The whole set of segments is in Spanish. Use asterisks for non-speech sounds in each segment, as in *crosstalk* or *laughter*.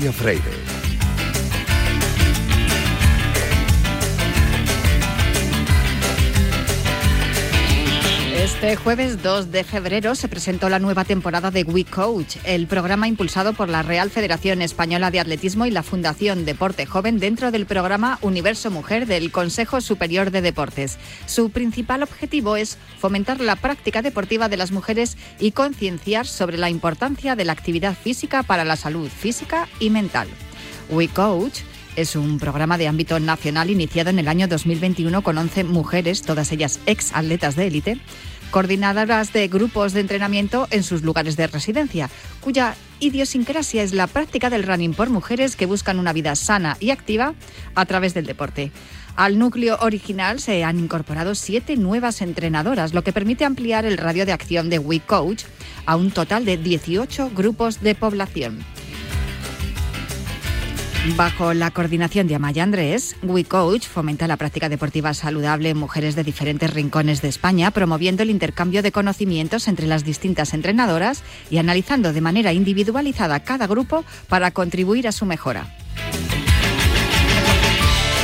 Freire. Este jueves 2 de febrero se presentó la nueva temporada de We Coach, el programa impulsado por la Real Federación Española de Atletismo y la Fundación Deporte Joven dentro del programa Universo Mujer del Consejo Superior de Deportes. Su principal objetivo es fomentar la práctica deportiva de las mujeres y concienciar sobre la importancia de la actividad física para la salud física y mental. We Coach es un programa de ámbito nacional iniciado en el año 2021 con 11 mujeres, todas ellas ex atletas de élite, coordinadoras de grupos de entrenamiento en sus lugares de residencia, cuya idiosincrasia es la práctica del running por mujeres que buscan una vida sana y activa a través del deporte. Al núcleo original se han incorporado siete nuevas entrenadoras, lo que permite ampliar el radio de acción de WeCoach a un total de 18 grupos de población. Bajo la coordinación de Amaya Andrés, WeCoach fomenta la práctica deportiva saludable en mujeres de diferentes rincones de España, promoviendo el intercambio de conocimientos entre las distintas entrenadoras y analizando de manera individualizada cada grupo para contribuir a su mejora.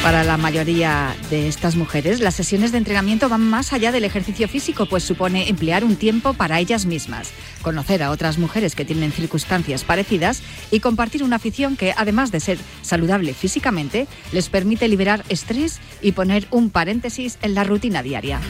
Para la mayoría de estas mujeres, las sesiones de entrenamiento van más allá del ejercicio físico, pues supone emplear un tiempo para ellas mismas, conocer a otras mujeres que tienen circunstancias parecidas y compartir una afición que, además de ser saludable físicamente, les permite liberar estrés y poner un paréntesis en la rutina diaria.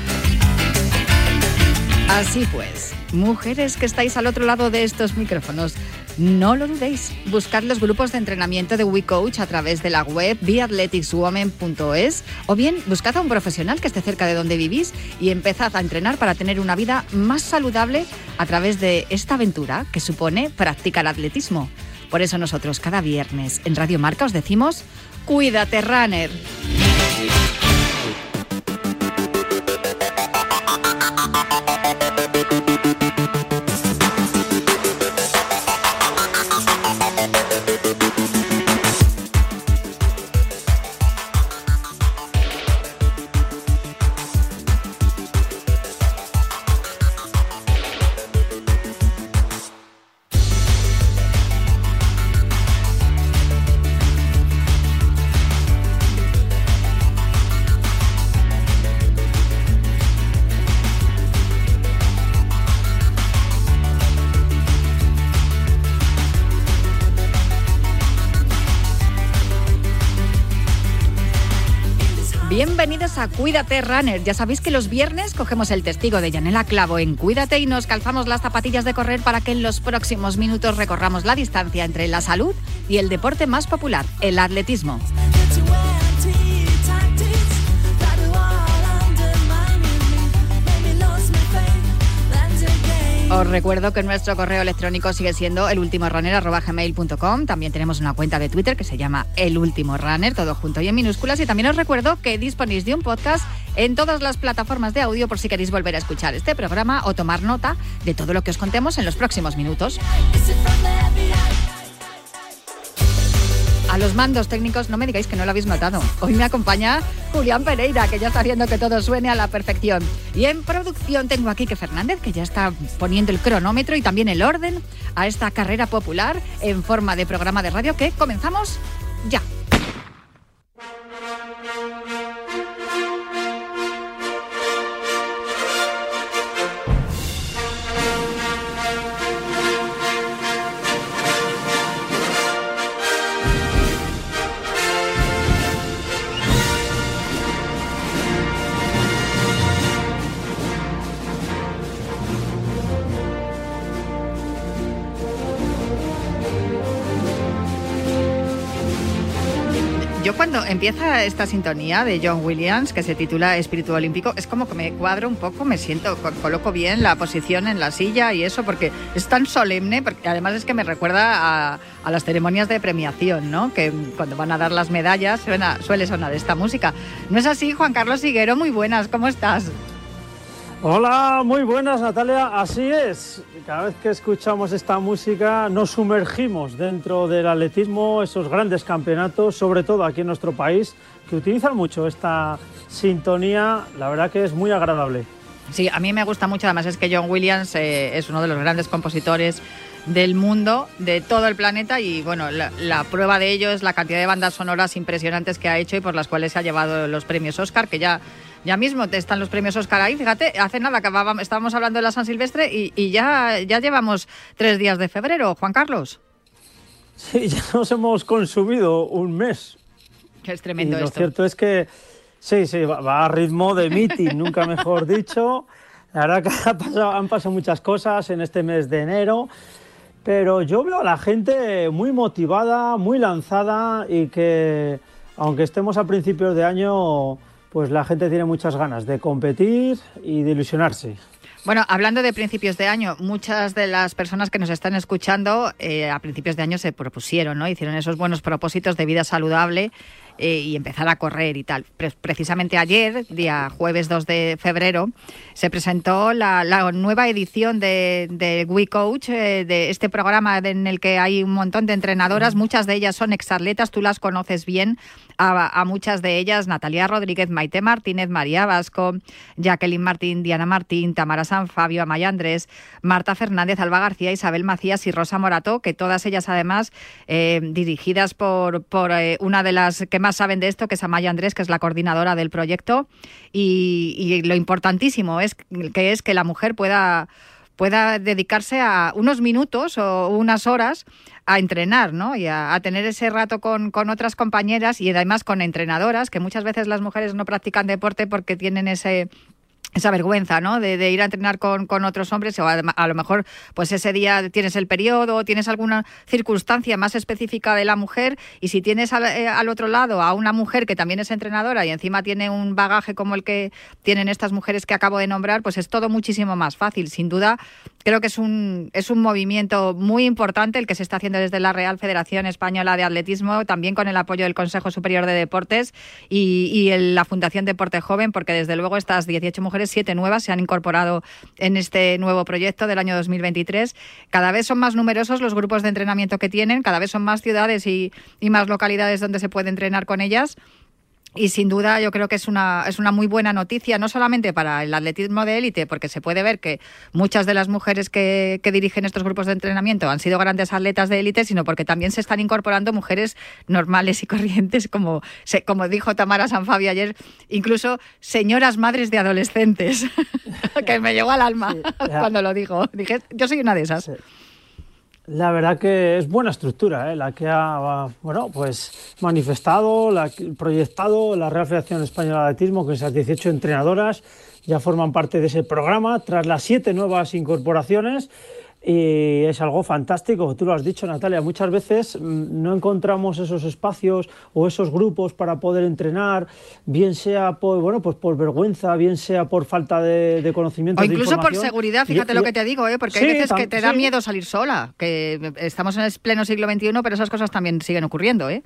Así pues, mujeres que estáis al otro lado de estos micrófonos, no lo dudéis, buscad los grupos de entrenamiento de WeCoach a través de la web beathleticswoman.es o bien buscad a un profesional que esté cerca de donde vivís y empezad a entrenar para tener una vida más saludable a través de esta aventura que supone practicar atletismo. Por eso nosotros cada viernes en Radio Marca os decimos, cuídate runner. Cuídate Runner. Ya sabéis que los viernes cogemos el testigo de Yanela Clavo en Cuídate y nos calzamos las zapatillas de correr para que en los próximos minutos recorramos la distancia entre la salud y el deporte más popular, el atletismo. Os recuerdo que nuestro correo electrónico sigue siendo elultimorunner.gmail.com. También tenemos una cuenta de Twitter que se llama El Último Runner, todo junto y en minúsculas. Y también os recuerdo que disponéis de un podcast en todas las plataformas de audio por si queréis volver a escuchar este programa o tomar nota de todo lo que os contemos en los próximos minutos. A los mandos técnicos no me digáis que no lo habéis notado. Hoy me acompaña Julián Pereira, que ya está haciendo que todo suene a la perfección. Y en producción tengo aquí que Fernández, que ya está poniendo el cronómetro y también el orden a esta carrera popular en forma de programa de radio que comenzamos ya. Empieza esta sintonía de John Williams, que se titula Espíritu Olímpico, es como que me cuadro un poco, me siento, coloco bien la posición en la silla y eso, porque es tan solemne, porque además es que me recuerda a, las ceremonias de premiación, ¿no? Que cuando van a dar las medallas suena, suele sonar esta música. ¿No es así, Juan Carlos Higuero? Muy buenas, ¿cómo estás? Hola, muy buenas Natalia, así es. Cada vez que escuchamos esta música nos sumergimos dentro del atletismo, esos grandes campeonatos, sobre todo aquí en nuestro país, que utilizan mucho esta sintonía, la verdad que es muy agradable. Sí, a mí me gusta mucho, además es que John Williams eh, es uno de los grandes compositores del mundo, de todo el planeta y bueno, la, prueba de ello es la cantidad de bandas sonoras impresionantes que ha hecho y por las cuales se ha llevado los premios Oscar, que ya ya mismo están los premios Oscar ahí. Fíjate, hace nada que estábamos hablando de la San Silvestre y, ya, ya llevamos tres días de febrero, Juan Carlos. Sí, ya *laughs* nos hemos consumido un mes. Es tremendo y lo cierto es que sí, sí, va, a ritmo de meeting, *laughs* nunca mejor dicho. La verdad que *laughs* han pasado muchas cosas en este mes de enero pero yo veo a la gente muy motivada, muy lanzada y que aunque estemos a principios de año, pues la gente tiene muchas ganas de competir y de ilusionarse. Bueno, hablando de principios de año, muchas de las personas que nos están escuchando eh, a principios de año se propusieron, ¿no? Hicieron esos buenos propósitos de vida saludable eh, y empezar a correr y tal. precisamente ayer, día jueves 2 de febrero, se presentó la, nueva edición de, de We Coach, eh, de este programa en el que hay un montón de entrenadoras, muchas de ellas son exatletas, tú las conoces bien, a, muchas de ellas, Natalia Rodríguez, Maite Martínez, María Vasco, Jacqueline Martín, Diana Martín, Tamara San Fabio, Amaya Andrés, Marta Fernández, Alba García, Isabel Macías y Rosa Morato, que todas ellas además eh, dirigidas por, por eh, una de las que más saben de esto, que es Amaya Andrés, que es la coordinadora del proyecto. Y, lo importantísimo es que es que la mujer pueda pueda dedicarse a unos minutos o unas horas a entrenar, ¿no? Y a, tener ese rato con, con, otras compañeras y además con entrenadoras, que muchas veces las mujeres no practican deporte porque tienen ese esa vergüenza, ¿no? De, ir a entrenar con, otros hombres o a, lo mejor pues ese día tienes el periodo, tienes alguna circunstancia más específica de la mujer y si tienes al, eh, al, otro lado a una mujer que también es entrenadora y encima tiene un bagaje como el que tienen estas mujeres que acabo de nombrar, pues es todo muchísimo más fácil. Sin duda, creo que es un, es un movimiento muy importante el que se está haciendo desde la Real Federación Española de Atletismo, también con el apoyo del Consejo Superior de Deportes y, y la Fundación Deporte Joven, porque desde luego estas 18 mujeres siete nuevas se han incorporado en este nuevo proyecto del año 2023. Cada vez son más numerosos los grupos de entrenamiento que tienen, cada vez son más ciudades y, y más localidades donde se puede entrenar con ellas. Y sin duda yo creo que es una, es una muy buena noticia, no solamente para el atletismo de élite, porque se puede ver que muchas de las mujeres que, que, dirigen estos grupos de entrenamiento han sido grandes atletas de élite, sino porque también se están incorporando mujeres normales y corrientes, como, como dijo Tamara Sanfabio ayer, incluso señoras madres de adolescentes, *laughs* que me llegó al alma cuando lo dijo. Dije, yo soy una de esas. La verdad que es buena estructura, ¿eh? la que ha bueno, pues manifestado, proyectado la Real Federación Española de Atletismo, que esas 18 entrenadoras ya forman parte de ese programa, tras las siete nuevas incorporaciones y es algo fantástico, tú lo has dicho Natalia, muchas veces mm, no encontramos esos espacios o esos grupos para poder entrenar, bien sea por, bueno, pues por vergüenza, bien sea por falta de, conocimiento. O incluso por seguridad, fíjate lo que te digo, ¿eh? porque hay veces que te da miedo salir sola, que estamos en el pleno siglo XXI, pero esas cosas también siguen ocurriendo. ¿eh?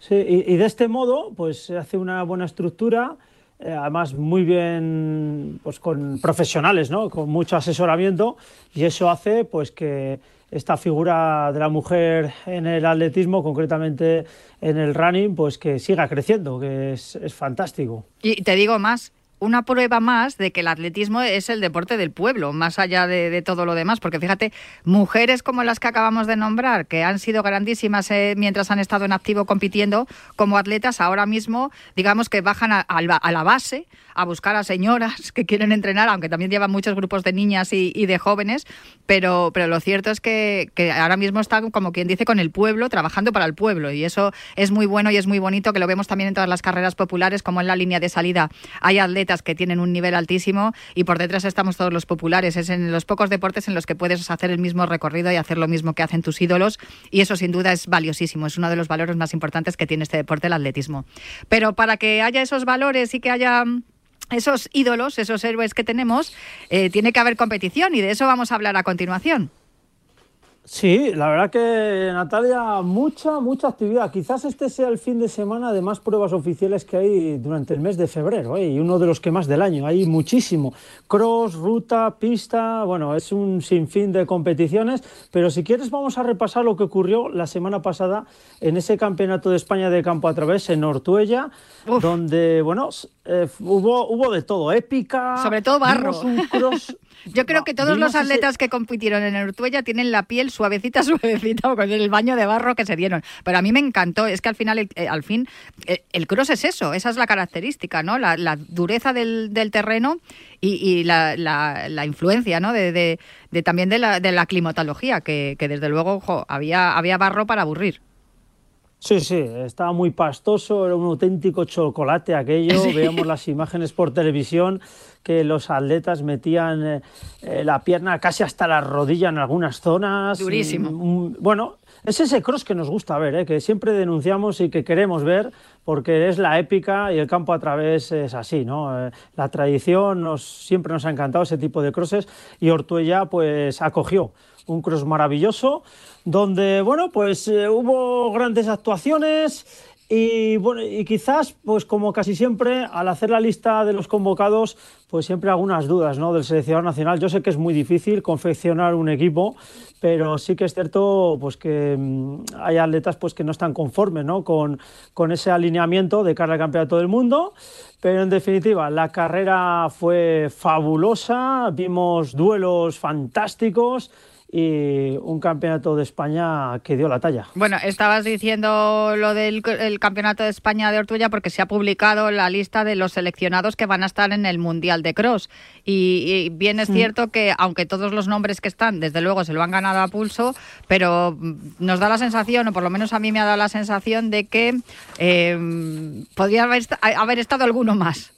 Sí, y, y de este modo pues se hace una buena estructura eh, además muy bien pues con profesionales, ¿no? con mucho asesoramiento y eso hace pues que esta figura de la mujer en el atletismo, concretamente en el running, pues que siga creciendo, que es, es fantástico. Y te digo más, una prueba más de que el atletismo es el deporte del pueblo, más allá de, todo lo demás. Porque fíjate, mujeres como las que acabamos de nombrar, que han sido grandísimas eh, mientras han estado en activo compitiendo como atletas, ahora mismo, digamos que bajan a, la base a buscar a señoras que quieren entrenar, aunque también llevan muchos grupos de niñas y, de jóvenes. Pero, pero lo cierto es que, que ahora mismo están, como quien dice, con el pueblo, trabajando para el pueblo. Y eso es muy bueno y es muy bonito, que lo vemos también en todas las carreras populares, como en la línea de salida hay atletas que tienen un nivel altísimo y por detrás estamos todos los populares. Es en los pocos deportes en los que puedes hacer el mismo recorrido y hacer lo mismo que hacen tus ídolos y eso sin duda es valiosísimo. Es uno de los valores más importantes que tiene este deporte, el atletismo. Pero para que haya esos valores y que haya esos ídolos, esos héroes que tenemos, eh, tiene que haber competición y de eso vamos a hablar a continuación. Sí, la verdad que Natalia, mucha, mucha actividad. Quizás este sea el fin de semana de más pruebas oficiales que hay durante el mes de febrero ¿eh? y uno de los que más del año. Hay muchísimo. Cross, ruta, pista, bueno, es un sinfín de competiciones. Pero si quieres vamos a repasar lo que ocurrió la semana pasada en ese Campeonato de España de Campo a través en Ortuella, donde, bueno, eh, hubo, hubo de todo, épica. Sobre todo barro. *laughs* Yo creo que todos los atletas que compitieron en el Urtuella tienen la piel suavecita, *laughs* suavecita, con el baño de barro que se dieron. Pero a mí me encantó, es que al final, eh, al fin, eh, el, cross es eso, esa es la característica, ¿no? La, dureza del, terreno y, la, la, influencia, ¿no? De, también de la, de la climatología, que, desde luego había, había barro para aburrir. Sí, sí, estaba muy pastoso, era un auténtico chocolate aquello. Veíamos las imágenes por televisión que los atletas metían eh, eh, la pierna casi hasta la rodilla en algunas zonas. Durísimo. Mm, bueno, es ese cross que nos gusta ver, eh, que siempre denunciamos y que queremos ver, porque es la épica y el campo a través es así, ¿no? la tradición nos, siempre nos ha encantado ese tipo de crosses y Ortuella pues acogió un cross maravilloso, donde, bueno, pues eh, hubo grandes actuaciones y, bueno, y quizás, pues como casi siempre, al hacer la lista de los convocados, pues siempre algunas dudas ¿no? del seleccionador nacional. Yo sé que es muy difícil confeccionar un equipo, pero sí que es cierto pues, que mm, hay atletas pues, que no están conformes ¿no? Con, con ese alineamiento de cara al Campeonato del Mundo. Pero en definitiva, la carrera fue fabulosa, vimos duelos fantásticos y un campeonato de España que dio la talla. Bueno, estabas diciendo lo del campeonato de España de Ortuella porque se ha publicado la lista de los seleccionados que van a estar en el Mundial de Cross. Y, bien es cierto que, aunque todos los nombres que están, desde luego se lo han ganado a pulso, pero nos da la sensación, o por lo menos a mí me ha dado la sensación, de que eh, podría haber estado alguno más.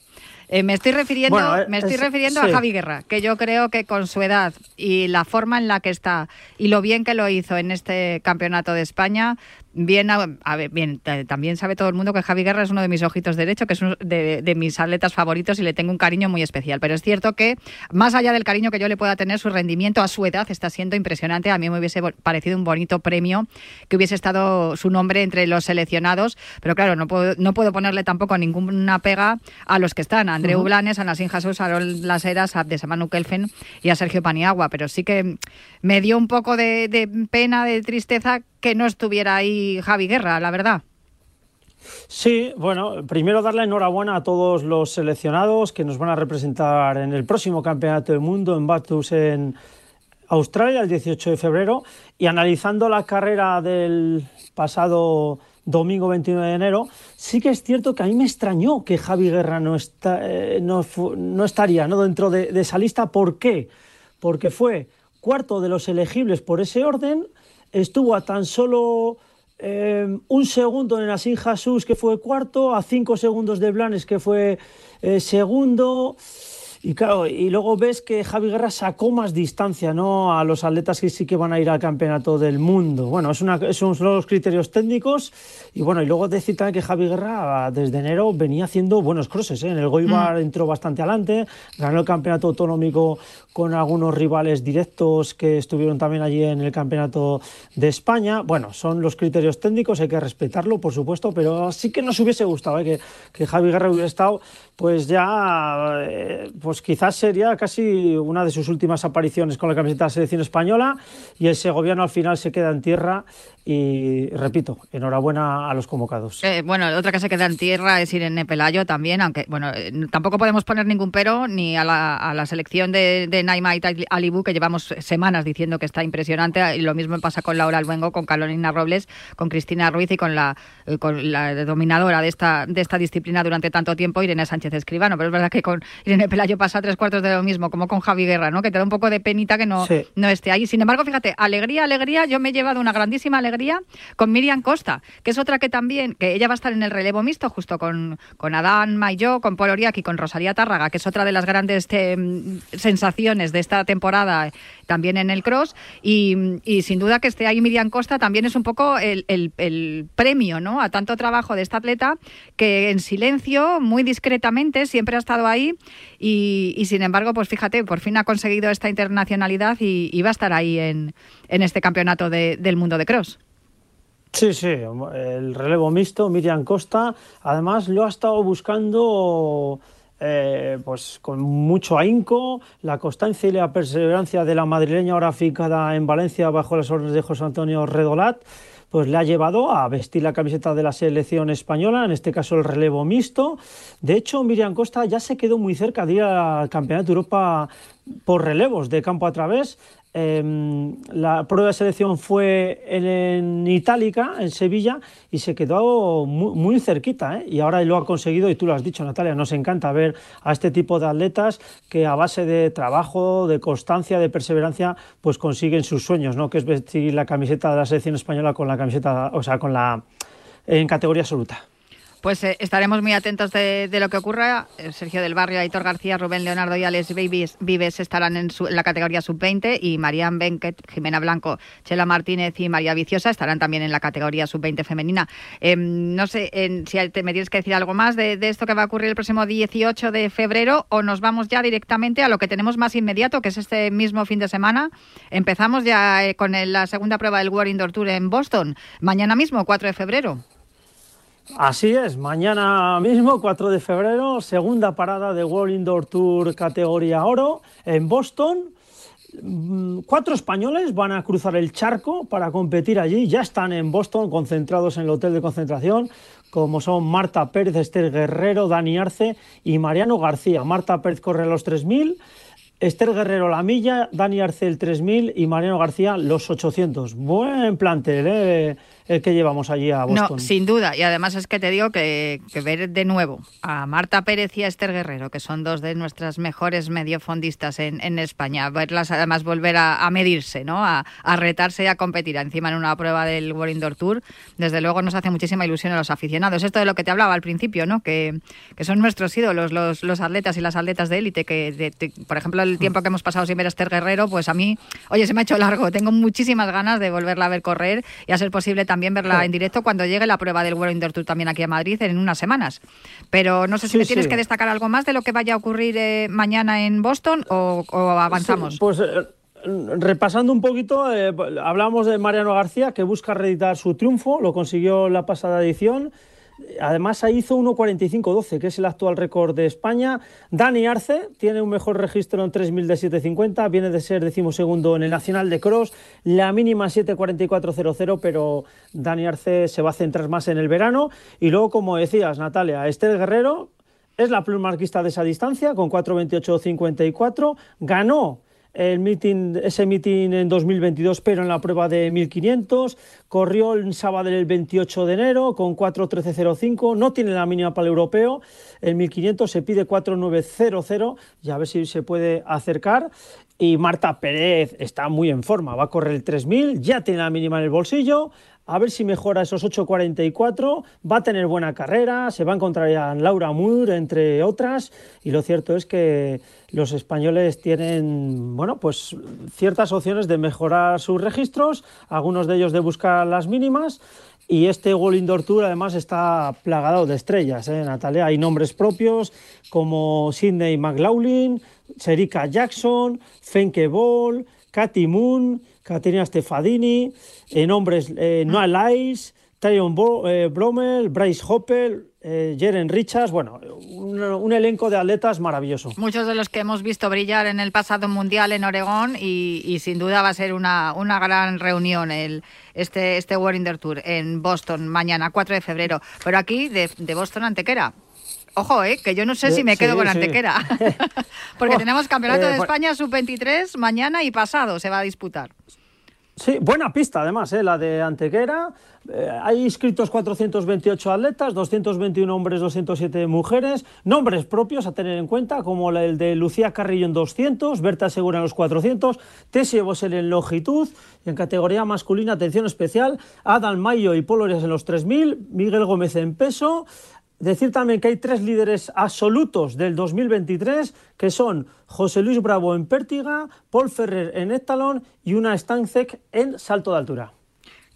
Eh, me estoy refiriendo, me estoy refiriendo a Javi Guerra, que yo creo que con su edad y la forma en la que está y lo bien que lo hizo en este campeonato de España, Bien, a ver, bien, también sabe todo el mundo que Javi Guerra es uno de mis ojitos derechos, que es uno de, mis atletas favoritos y le tengo un cariño muy especial. Pero es cierto que, más allá del cariño que yo le pueda tener, su rendimiento a su edad está siendo impresionante. A mí me hubiese parecido un bonito premio que hubiese estado su nombre entre los seleccionados. Pero claro, no puedo, no puedo ponerle tampoco ninguna pega a los que están: a Andreu Blanes, a Nassim Jesús, a Aaron Laseras, a Abdesamanu Kelfen y a Sergio Paniagua. Pero sí que me dio un poco de pena, de tristeza que no estuviera ahí Javi Guerra, la verdad. Sí, bueno, primero darle enhorabuena a todos los seleccionados que nos van a representar en el próximo Campeonato del Mundo en Bathurst en Australia el 18 de febrero y analizando la carrera del pasado domingo 29 de enero, sí que es cierto que a mí me extrañó que Javi Guerra no, está, eh, no, estaría ¿no? dentro de, de esa lista. ¿Por qué? Porque fue cuarto de los elegibles por ese orden, estuvo a tan solo eh, un segundo en Asin Jesús, que fue cuarto, a cinco segundos de Blanes, que fue eh, segundo. Y claro, y luego ves que Javi Guerra sacó más distancia ¿no? a los atletas que sí que van a ir al campeonato del mundo. Bueno, es una, son los criterios técnicos. Y bueno, y luego decir también que Javi Guerra desde enero venía haciendo buenos crosses. ¿eh? En el Goibar mm. entró bastante adelante, ganó el campeonato autonómico con algunos rivales directos que estuvieron también allí en el campeonato de España. Bueno, son los criterios técnicos, hay que respetarlo, por supuesto, pero sí que nos hubiese gustado ¿eh? que, que Javi Guerra hubiera estado, pues ya. Eh, pues quizás sería casi una de sus últimas apariciones con la camiseta de la selección española y ese gobierno al final se queda en tierra y repito, enhorabuena a los convocados. Eh, bueno, otra que se queda en tierra es Irene Pelayo también, aunque bueno, eh, tampoco podemos poner ningún pero ni a la, selección de, de Naima y Alibu, que llevamos semanas diciendo que está impresionante, y lo mismo pasa con Laura Albuengo, con Carolina Robles, con Cristina Ruiz y con la, con la dominadora de esta, de esta disciplina durante tanto tiempo, Irene Sánchez Escribano, pero es verdad que con Irene Pelayo pasa tres cuartos de lo mismo, como con Javi Guerra, ¿no? Que te da un poco de penita que no, no esté ahí. Sin embargo, fíjate, alegría, alegría, yo me he llevado una grandísima alegría con Miriam Costa, que es otra que también, que ella va a estar en el relevo mixto justo con, con Adán Mayo, con Paul Oriak y con Rosalía Tárraga, que es otra de las grandes eh, sensaciones de esta temporada también en el cross. Y, sin duda que esté ahí Miriam Costa también es un poco el, el premio ¿no? a tanto trabajo de esta atleta que en silencio, muy discretamente, siempre ha estado ahí y, sin embargo, pues fíjate, por fin ha conseguido esta internacionalidad y, va a estar ahí en, en este campeonato del mundo de cross. Sí, sí, el relevo mixto, Miriam Costa, además lo ha estado buscando eh, pues con mucho ahínco, la constancia y la perseverancia de la madrileña ahora ficada en Valencia bajo las órdenes de José Antonio Redolat pues le ha llevado a vestir la camiseta de la selección española, en este caso el relevo mixto. De hecho, Miriam Costa ya se quedó muy cerca de ir al Campeonato de Europa por relevos de campo a través. Em, la prueba de selección fue en, Itálica, en Sevilla, y se quedó muy, cerquita. ¿eh? Y ahora lo ha conseguido, y tú lo has dicho, Natalia, nos encanta ver a este tipo de atletas que a base de trabajo, de constancia, de perseverancia, pues consiguen sus sueños, ¿no? que es vestir la camiseta de la selección española con la camiseta, o sea, con la en categoría absoluta. Pues eh, estaremos muy atentos de, lo que ocurra. Eh, Sergio del Barrio, Aitor García, Rubén Leonardo y Alex Vives estarán en, la categoría sub-20 y Marían Benquet, Jimena Blanco, Chela Martínez y María Viciosa estarán también en la categoría sub-20 femenina. Em, no sé si me tienes que decir algo más de, esto que va a ocurrir el próximo 18 de febrero o nos vamos ya directamente a lo que tenemos más inmediato, que es este mismo fin de semana. Empezamos ya eh, con la segunda prueba del World Indoor Tour en Boston, mañana mismo, 4 de febrero. Así es, mañana mismo, 4 de febrero, segunda parada de World Indoor Tour categoría oro en Boston. Mm, cuatro españoles van a cruzar el charco para competir allí, ya están en Boston concentrados en el hotel de concentración, como son Marta Pérez, Esther Guerrero, Dani Arce y Mariano García. Marta Pérez corre los 3000, Esther Guerrero la milla, Dani Arce el 3000 y Mariano García los 800. Buen plantel, ¿eh? El que llevamos allí a Boston. No, sin duda. Y además es que te digo que, ver de nuevo a Marta Pérez y a Esther Guerrero, que son dos de nuestras mejores mediofondistas en, en España, verlas además volver a, medirse, ¿no? A, retarse y a competir encima en una prueba del World Indoor Tour, desde luego nos hace muchísima ilusión a los aficionados. Esto de lo que te hablaba al principio, ¿no? Que, son nuestros ídolos, los, los atletas y las atletas de élite, que por ejemplo el tiempo que hemos pasado sin ver a Esther Guerrero, pues a mí, oye, se me ha hecho largo. Tengo muchísimas ganas de volverla a ver correr y a ser posible también verla en directo cuando llegue la prueba del World Indoor Tour también aquí a Madrid en unas semanas. Pero no sé si me tienes que destacar algo más de lo que vaya a ocurrir eh, mañana en Boston o, avanzamos. pues eh, repasando un poquito, eh, hablamos de Mariano García que busca reeditar su triunfo, lo consiguió la pasada edición. Además, ahí hizo 1.45.12, que es el actual récord de España. Dani Arce tiene un mejor registro en 3.000 de 7.50, viene de ser decimosegundo en el Nacional de Cross, la mínima 7.44.00, pero Dani Arce se va a centrar más en el verano. Y luego, como decías, Natalia, Esther Guerrero es la plumarquista de esa distancia con 4.28.54, ganó el meeting, ese meeting en 2022, pero en la prueba de 1500. Corrió el sábado el 28 de enero con 4.13.05. No tiene la mínima para el europeo. El 1500 se pide 4.900 y a ver si se puede acercar. Y Marta Pérez está muy en forma. Va a correr el 3000, ya tiene la mínima en el bolsillo a ver si mejora esos 8.44, va a tener buena carrera, se va a encontrar ya Laura Moore, entre otras, y lo cierto es que los españoles tienen, bueno, pues ciertas opciones de mejorar sus registros, algunos de ellos de buscar las mínimas, y este World Indoor Tour además está plagado de estrellas, ¿eh, Natalia? Hay nombres propios como Sidney McLaughlin, Serika Jackson, Fenke Ball, Katy Moon, Caterina Stefadini, en hombres eh, Noah Lice, Tyron eh, Bromel, Bryce Hopper, eh, Jeren Richards, bueno, un, elenco de atletas maravilloso. Muchos de los que hemos visto brillar en el pasado mundial en Oregón y, sin duda va a ser una, una gran reunión el, este, este World Tour en Boston mañana, 4 de febrero. Pero aquí de, de Boston Antequera. Ojo, eh, que yo no sé si me quedo con Antequera. *laughs* Porque oh, tenemos Campeonato de España sub-23 mañana y pasado se va a disputar. Sí, buena pista además, ¿eh? la de Antequera. Eh, hay inscritos 428 atletas, 221 hombres, 207 mujeres. Nombres propios a tener en cuenta, como el de Lucía Carrillo en 200, Berta Segura en los 400, Tessie Bosel en longitud. Y en categoría masculina, atención especial, Adam Mayo y Polo en los 3000, Miguel Gómez en peso. Decir también que hay tres líderes absolutos del 2023, que son José Luis Bravo en pértiga, Paul Ferrer en hectalón y una Stanzek en salto de altura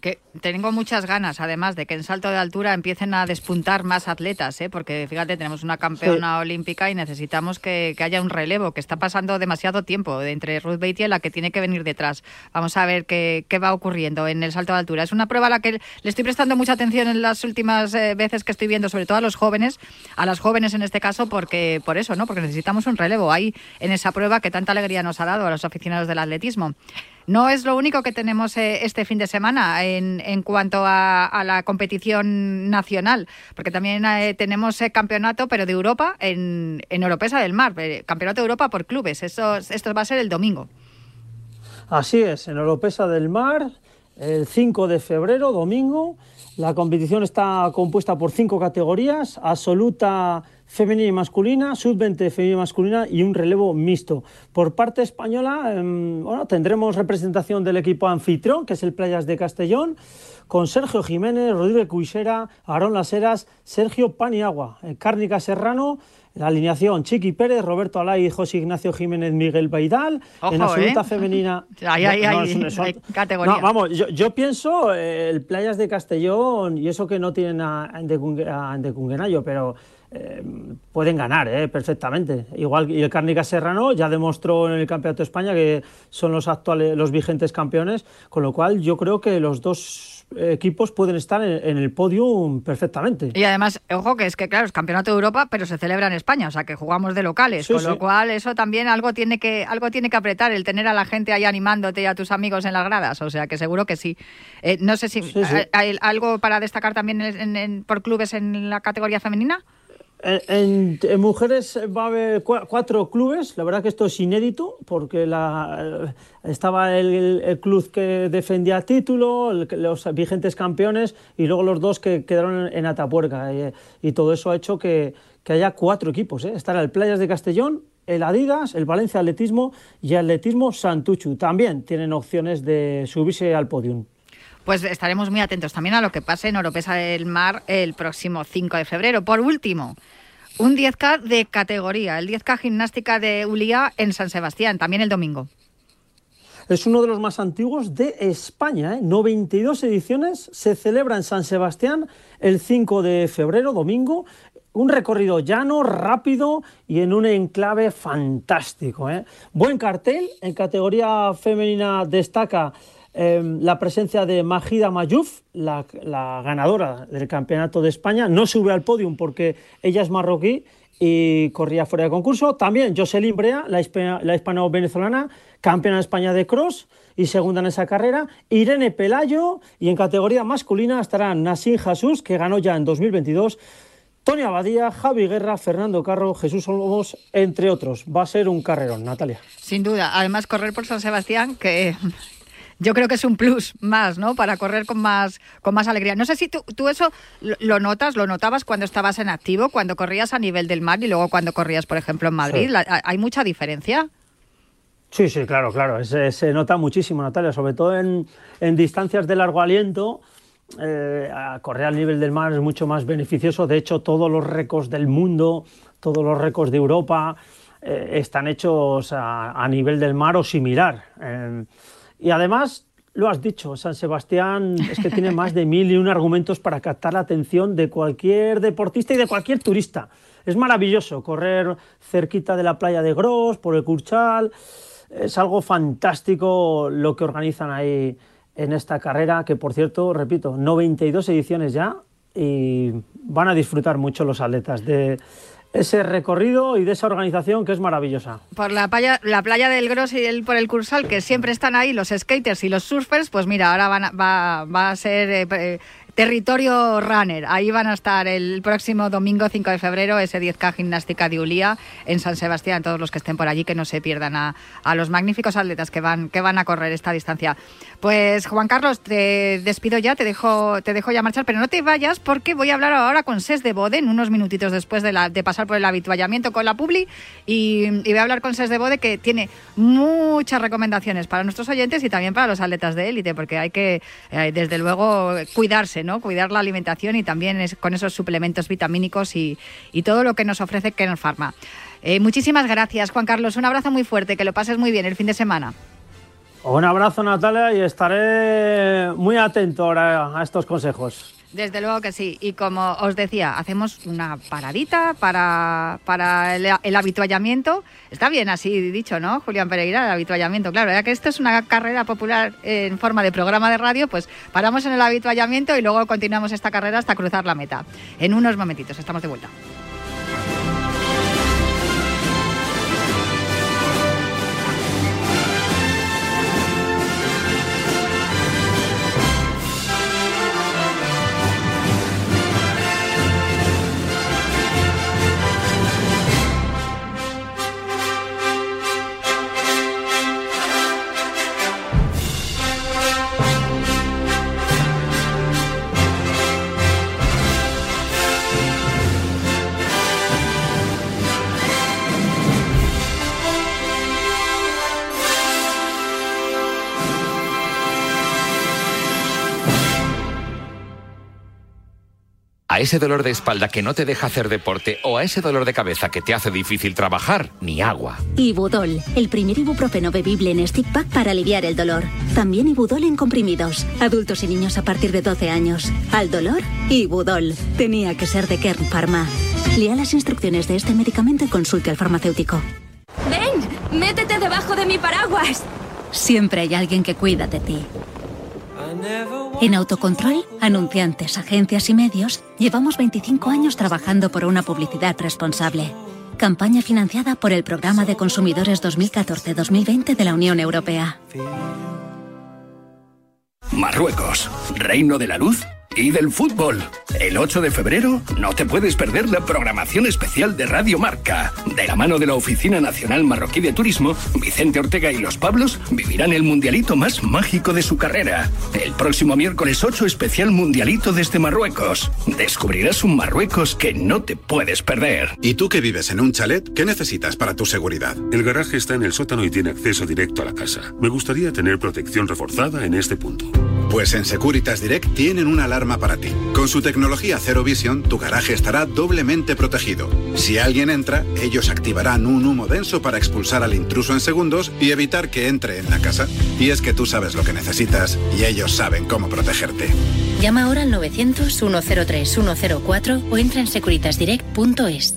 que tengo muchas ganas, además, de que en salto de altura empiecen a despuntar más atletas, ¿eh? porque fíjate, tenemos una campeona olímpica y necesitamos que, haya un relevo, que está pasando demasiado tiempo entre Ruth Beatty y la que tiene que venir detrás. Vamos a ver qué, va ocurriendo en el salto de altura. Es una prueba a la que le estoy prestando mucha atención en las últimas eh, veces que estoy viendo, sobre todo a los jóvenes, a las jóvenes en este caso, porque por eso, ¿no? Porque necesitamos un relevo ahí en esa prueba que tanta alegría nos ha dado a los aficionados del atletismo. No es lo único que tenemos eh, este fin de semana en, cuanto a, la competición nacional, porque también eh, tenemos campeonato, pero de Europa, en, en Europesa del Mar, campeonato de Europa por clubes. Eso, esto va a ser el domingo. Así es, en Europesa del Mar, el 5 de febrero, domingo. La competición está compuesta por cinco categorías, absoluta femenina y masculina, sub-20 femenina y masculina y un relevo mixto. Por parte española, em, bueno, tendremos representación del equipo anfitrión, que es el Playas de Castellón, con Sergio Jiménez, Rodríguez Cuixera, Aarón Laseras, Sergio Paniagua, eh, Cárnica Serrano, la alineación Chiqui Pérez, Roberto Alay, José Ignacio Jiménez, Miguel Baidal. en absoluta ¿eh? femenina. categoría. vamos, yo, pienso eh, el Playas de Castellón y eso que no tienen a, a pero eh, pueden ganar perfectamente. Igual y el Cárnica Serrano ya demostró en el Campeonato de España que son los actuales, los vigentes campeones, con lo cual yo creo que los dos equipos pueden estar en, el podio perfectamente. Y además, ojo, que es que, claro, es campeonato de Europa, pero se celebra en España, o sea que jugamos de locales, con lo cual eso también algo tiene que algo tiene que apretar, el tener a la gente ahí animándote y a tus amigos en las gradas, o sea que seguro que sí. Eh, no sé si hay, algo para destacar también por clubes en la categoría femenina. En, mujeres va a haber cuatro clubes, la verdad que esto es inédito, porque la, estaba el, club que defendía título, los vigentes campeones y luego los dos que quedaron en Atapuerca. Y, todo eso ha hecho que, haya cuatro equipos. ¿eh? Estará el Playas de Castellón, el Adidas, el Valencia Atletismo y Atletismo Santuchu. También tienen opciones de subirse al podium. Pues estaremos muy atentos también a lo que pase en Oropesa del Mar el próximo 5 de febrero. Por último, un 10K de categoría, el 10K gimnástica de Ulia en San Sebastián, también el domingo. Es uno de los más antiguos de España. ¿eh? 92 ediciones. Se celebra en San Sebastián el 5 de febrero, domingo. Un recorrido llano, rápido y en un enclave fantástico. ¿eh? Buen cartel. En categoría femenina destaca Em, la presencia de Majida Mayuf, la, ganadora del Campeonato de España, no sube al podium porque ella es marroquí y corría fuera de concurso. También Jocelyn Brea, la, hispano-venezolana, campeona de España de cross y segunda en esa carrera. Irene Pelayo y en categoría masculina estarán Nassim Jesús, que ganó ya en 2022. Tony Abadía, Javi Guerra, Fernando Carro, Jesús Olmos, entre otros. Va a ser un carrerón, Natalia. Sin duda. Además, correr por San Sebastián, que yo creo que es un plus más, ¿no? Para correr con más, con más alegría. No sé si tú, tú eso lo notas, lo notabas cuando estabas en activo, cuando corrías a nivel del mar y luego cuando corrías, por ejemplo, en Madrid. ¿Hay mucha diferencia? Sí, sí, claro, claro. Se, nota muchísimo, Natalia, sobre todo en, distancias de largo aliento. Eh, correr al nivel del mar es mucho más beneficioso. De hecho, todos los récords del mundo, todos los récords de Europa eh, están hechos a, nivel del mar o similar. Eh, y además, lo has dicho, San Sebastián es que tiene más de mil y un argumentos para captar la atención de cualquier deportista y de cualquier turista. Es maravilloso correr cerquita de la playa de Gros, por el Curchal. Es algo fantástico lo que organizan ahí en esta carrera, que por cierto, repito, 92 ediciones ya y van a disfrutar mucho los atletas de, ese recorrido y de esa organización que es maravillosa. Por la playa, la playa del Gros y el, por el Cursal, que siempre están ahí los skaters y los surfers, pues mira, ahora van va, va, a ser eh, Territorio Runner. Ahí van a estar el próximo domingo 5 de febrero, ese 10K gimnástica de Ulía en San Sebastián. Todos los que estén por allí, que no se pierdan a, los magníficos atletas que van, que van a correr esta distancia. Pues Juan Carlos, te despido ya, te dejo, te dejo ya marchar, pero no te vayas porque voy a hablar ahora con Ses de Bode, en unos minutitos después de, la, de pasar por el habituallamiento con la Publi. Y, voy a hablar con Ses de Bode, que tiene muchas recomendaciones para nuestros oyentes y también para los atletas de élite, porque hay que, eh, desde luego, cuidarse Cuidar la alimentación y también con esos suplementos vitamínicos y, todo lo que nos ofrece Kernel Pharma. Eh, muchísimas gracias, Juan Carlos. Un abrazo muy fuerte, que lo pases muy bien el fin de semana. Un abrazo, Natalia, y estaré muy atento ahora a estos consejos. Desde luego que sí. Y como os decía, hacemos una paradita para, para el, habituallamiento. Está bien así dicho, ¿no, Julián Pereira? El habituallamiento. Claro, ya que esto es una carrera popular en forma de programa de radio, pues paramos en el habituallamiento y luego continuamos esta carrera hasta cruzar la meta. En unos momentitos, estamos de vuelta. A ese dolor de espalda que no te deja hacer deporte o a ese dolor de cabeza que te hace difícil trabajar, ni agua. Ibudol, el primer ibuprofeno bebible en stick pack para aliviar el dolor. También Ibudol en comprimidos. Adultos y niños a partir de 12 años. Al dolor, Ibudol. Tenía que ser de Kern Pharma. Lea las instrucciones de este medicamento y consulte al farmacéutico. ¡Ven! ¡Métete debajo de mi paraguas! Siempre hay alguien que cuida de ti. En Autocontrol, anunciantes, agencias y medios, llevamos 25 años trabajando por una publicidad responsable. Campaña financiada por el Programa de Consumidores 2014-2020 de la Unión Europea. Marruecos, Reino de la Luz y del fútbol. El 8 de febrero no te puedes perder la programación especial de Radio Marca. De la mano de la Oficina Nacional Marroquí de Turismo, Vicente Ortega y los Pablos vivirán el mundialito más mágico de su carrera. El próximo miércoles 8 especial mundialito desde Marruecos. Descubrirás un Marruecos que no te puedes perder. ¿Y tú que vives en un chalet? ¿Qué necesitas para tu seguridad? El garaje está en el sótano y tiene acceso directo a la casa. Me gustaría tener protección reforzada en este punto. Pues en Securitas Direct tienen una alarma para ti. Con su tecnología Zero Vision, tu garaje estará doblemente protegido. Si alguien entra, ellos activarán un humo denso para expulsar al intruso en segundos y evitar que entre en la casa. Y es que tú sabes lo que necesitas y ellos saben cómo protegerte. Llama ahora al 900-103-104 o entra en securitasdirect.es.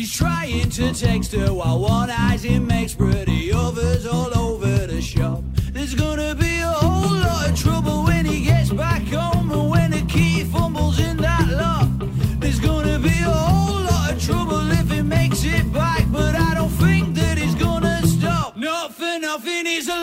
He's trying to text her while one eye's him makes pretty others all over the shop. There's gonna be a whole lot of trouble when he gets back home and when the key fumbles in that lock. There's gonna be a whole lot of trouble if he makes it back, but I don't think that he's gonna stop. Not for nothing, he's a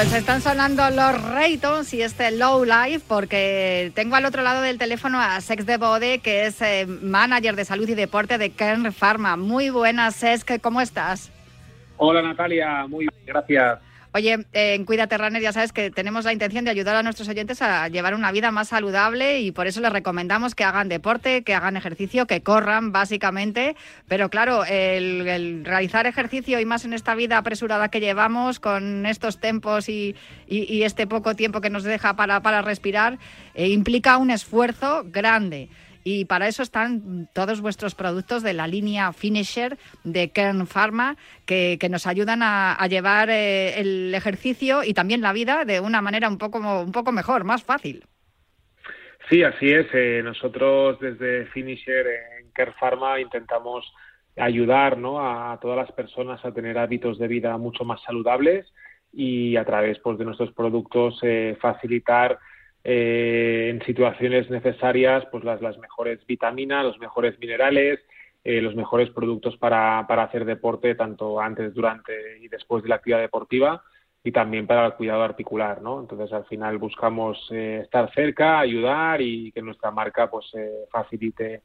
Pues están sonando los Raytons y este Low Life porque tengo al otro lado del teléfono a Sex de Bode, que es eh, manager de salud y deporte de Kern Pharma. Muy buenas, Sex, ¿cómo estás? Hola Natalia, muy bien, gracias. Oye, eh, en Cuídate Runner ya sabes que tenemos la intención de ayudar a nuestros oyentes a llevar una vida más saludable y por eso les recomendamos que hagan deporte, que hagan ejercicio, que corran básicamente. Pero claro, el, realizar ejercicio y más en esta vida apresurada que llevamos con estos tempos y, y- y este poco tiempo que nos deja para, para respirar, eh, implica un esfuerzo grande. Y para eso están todos vuestros productos de la línea Finisher de Kern Pharma, que, que nos ayudan a, llevar eh, el ejercicio y también la vida de una manera un poco, un poco mejor, más fácil. Sí, así es. eh, nosotros desde Finisher en Care Pharma intentamos ayudar ¿no? a todas las personas a tener hábitos de vida mucho más saludables y a través pues, de nuestros productos eh, facilitar eh, en situaciones necesarias pues las, las mejores vitaminas, los mejores minerales, eh, los mejores productos para, para hacer deporte tanto antes, durante y después de la actividad deportiva y también para el cuidado articular, ¿no? Entonces al final buscamos eh, estar cerca, ayudar y que nuestra marca pues eh, facilite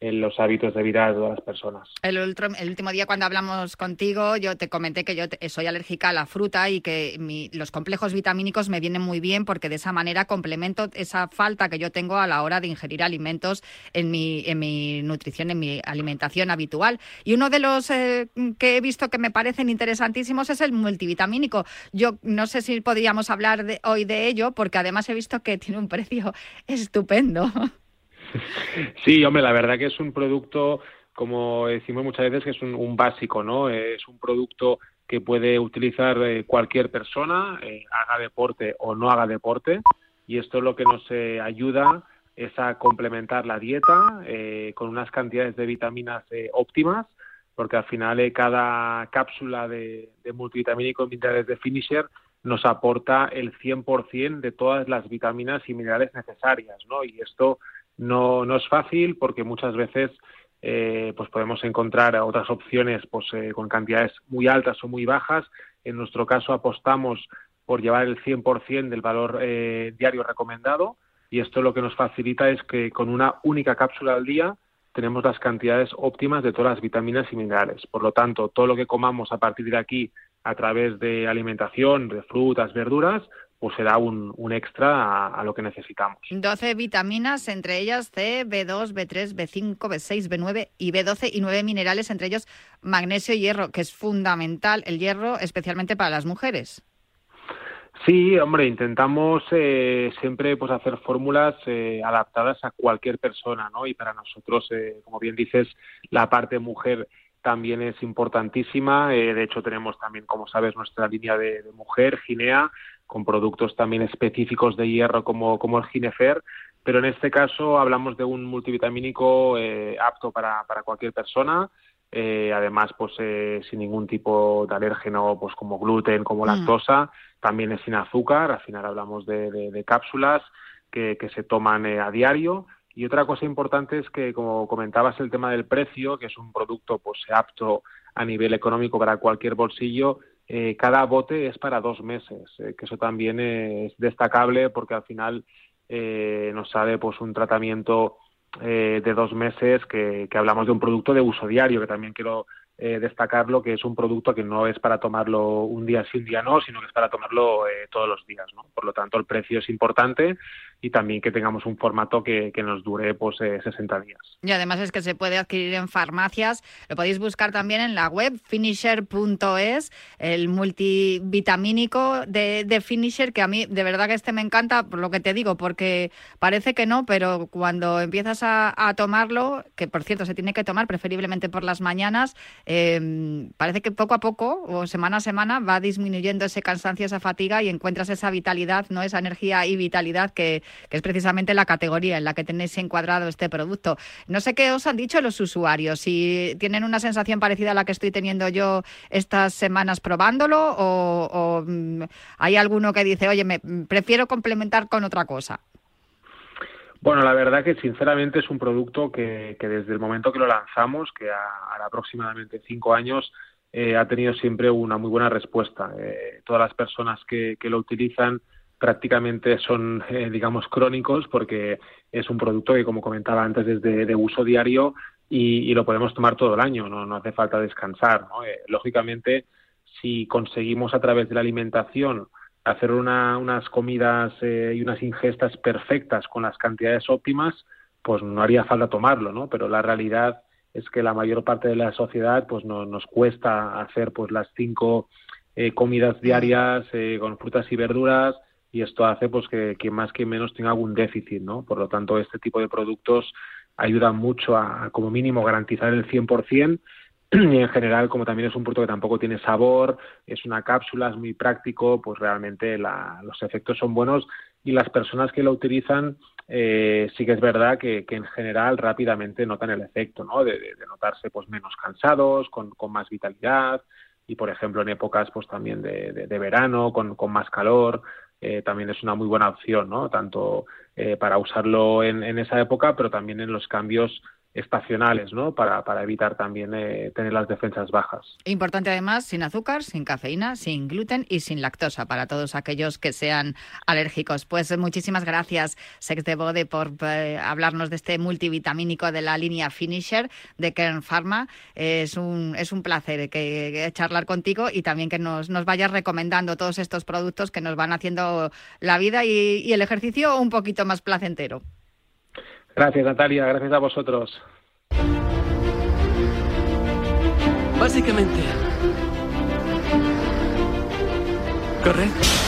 en los hábitos de vida de todas las personas. El, último día cuando hablamos contigo, yo te comenté que yo te- soy alérgica a la fruta y que mi- los complejos vitamínicos me vienen muy bien porque de esa manera complemento esa falta que yo tengo a la hora de ingerir alimentos en mi, en mi nutrición, en mi alimentación habitual. Y uno de los eh, que he visto que me parecen interesantísimos es el multivitamínico. Yo no sé si podríamos hablar de- hoy de ello porque además he visto que tiene un precio *laughs* estupendo. *laughs* Sí, hombre, la verdad que es un producto, como decimos muchas veces, que es un, básico, ¿no? Es un producto que puede utilizar eh, cualquier persona, eh, haga deporte o no haga deporte, y esto lo que nos eh, ayuda es a complementar la dieta eh, con unas cantidades de vitaminas óptimas, porque al final cada cápsula de, de multivitamínico minerales de Finisher nos aporta el 100% de todas las vitaminas y minerales necesarias, ¿no? Y esto no, no es fácil porque muchas veces eh, pues podemos encontrar otras opciones pues eh, con cantidades muy altas o muy bajas. En nuestro caso apostamos por llevar el 100% del valor eh, diario recomendado y esto lo que nos facilita es que con una única cápsula al día tenemos las cantidades óptimas de todas las vitaminas y minerales. Por lo tanto, todo lo que comamos a partir de aquí a través de alimentación, de frutas, verduras, pues será un, un extra a, lo que necesitamos. 12 vitaminas, entre ellas C, B2, B3, B5, B6, B9 y B12 y 9 minerales, entre ellos magnesio y hierro, que es fundamental el hierro, especialmente para las mujeres. Sí, hombre, intentamos eh, siempre pues hacer fórmulas eh, adaptadas a cualquier persona, ¿no? Y para nosotros, eh, como bien dices, la parte mujer también es importantísima. de hecho, tenemos también, como sabes, nuestra línea de, de mujer, Ginea, con productos también específicos de hierro como, como el Ginefer, pero en este caso hablamos de un multivitamínico eh, apto para, para cualquier persona, eh, además pues eh, sin ningún tipo de alérgeno pues como gluten, como mm. lactosa, también es sin azúcar, al final hablamos de, de, cápsulas que, que, se toman a diario y otra cosa importante es que, como comentabas, el tema del precio, que es un producto pues apto a nivel económico para cualquier bolsillo, eh, cada bote es para dos meses, eh, que eso también es destacable porque al final eh, nos sale pues un tratamiento de dos meses que, hablamos de un producto de uso diario, que también quiero eh, destacarlo que es un producto que no es para tomarlo un día sí, un día no, sino que es para tomarlo eh, todos los días. ¿no? Por lo tanto, el precio es importante y también que tengamos un formato que, que nos dure pues eh, 60 días. Y además es que se puede adquirir en farmacias, lo podéis buscar también en la web finisher.es, el multivitamínico de, de Finisher, que a mí de verdad que este me encanta, por lo que te digo, porque parece que no, pero cuando empiezas a, a tomarlo, que por cierto se tiene que tomar preferiblemente por las mañanas, eh, parece que poco a poco o semana a semana va disminuyendo ese cansancio, esa fatiga y encuentras esa vitalidad, no esa energía y vitalidad que, es precisamente la categoría en la que tenéis encuadrado este producto. No sé qué os han dicho los usuarios, si tienen una sensación parecida a la que estoy teniendo yo estas semanas probándolo o, o mm, hay alguno que dice, oye, me prefiero complementar con otra cosa. Bueno, la verdad que sinceramente es un producto que, que desde el momento que lo lanzamos, que a aproximadamente cinco años, eh, ha tenido siempre una muy buena respuesta. Eh, todas las personas que, que, lo utilizan prácticamente son, eh, digamos, crónicos porque es un producto que, como comentaba antes, es de, de uso diario y, y, lo podemos tomar todo el año, no, no hace falta descansar. ¿no? Eh, lógicamente, si conseguimos a través de la alimentación hacer una, unas comidas eh, y unas ingestas perfectas con las cantidades óptimas, pues no haría falta tomarlo, ¿no? Pero la realidad es que la mayor parte de la sociedad pues no, nos cuesta hacer pues las cinco eh, comidas diarias eh, con frutas y verduras y esto hace pues que, que, más que menos tenga algún déficit, ¿no? Por lo tanto, este tipo de productos ayudan mucho a, como mínimo, garantizar el 100% *clears throat* y en general, como también es un producto que tampoco tiene sabor, es una cápsula, es muy práctico, pues realmente la, los efectos son buenos y las personas que lo utilizan eh, sí que es verdad que, en general rápidamente notan el efecto, ¿no? De, notarse pues menos cansados, con, con, más vitalidad y por ejemplo en épocas pues también de, verano, con, con, más calor, eh, también es una muy buena opción, ¿no? Tanto eh, para usarlo en esa época, pero también en los cambios estacionales, ¿no? Para, para evitar también eh, tener las defensas bajas. Importante además, sin azúcar, sin cafeína, sin gluten y sin lactosa para todos aquellos que sean alérgicos. Pues muchísimas gracias, Sex de Bode, por eh, hablarnos de este multivitamínico de la línea Finisher de Kern Pharma. es, un, es un placer que, que charlar contigo y también que nos, nos, vayas recomendando todos estos productos que nos van haciendo la vida y, y el ejercicio un poquito más placentero. Gracias, Natalia. Gracias a vosotros. Básicamente. Corre.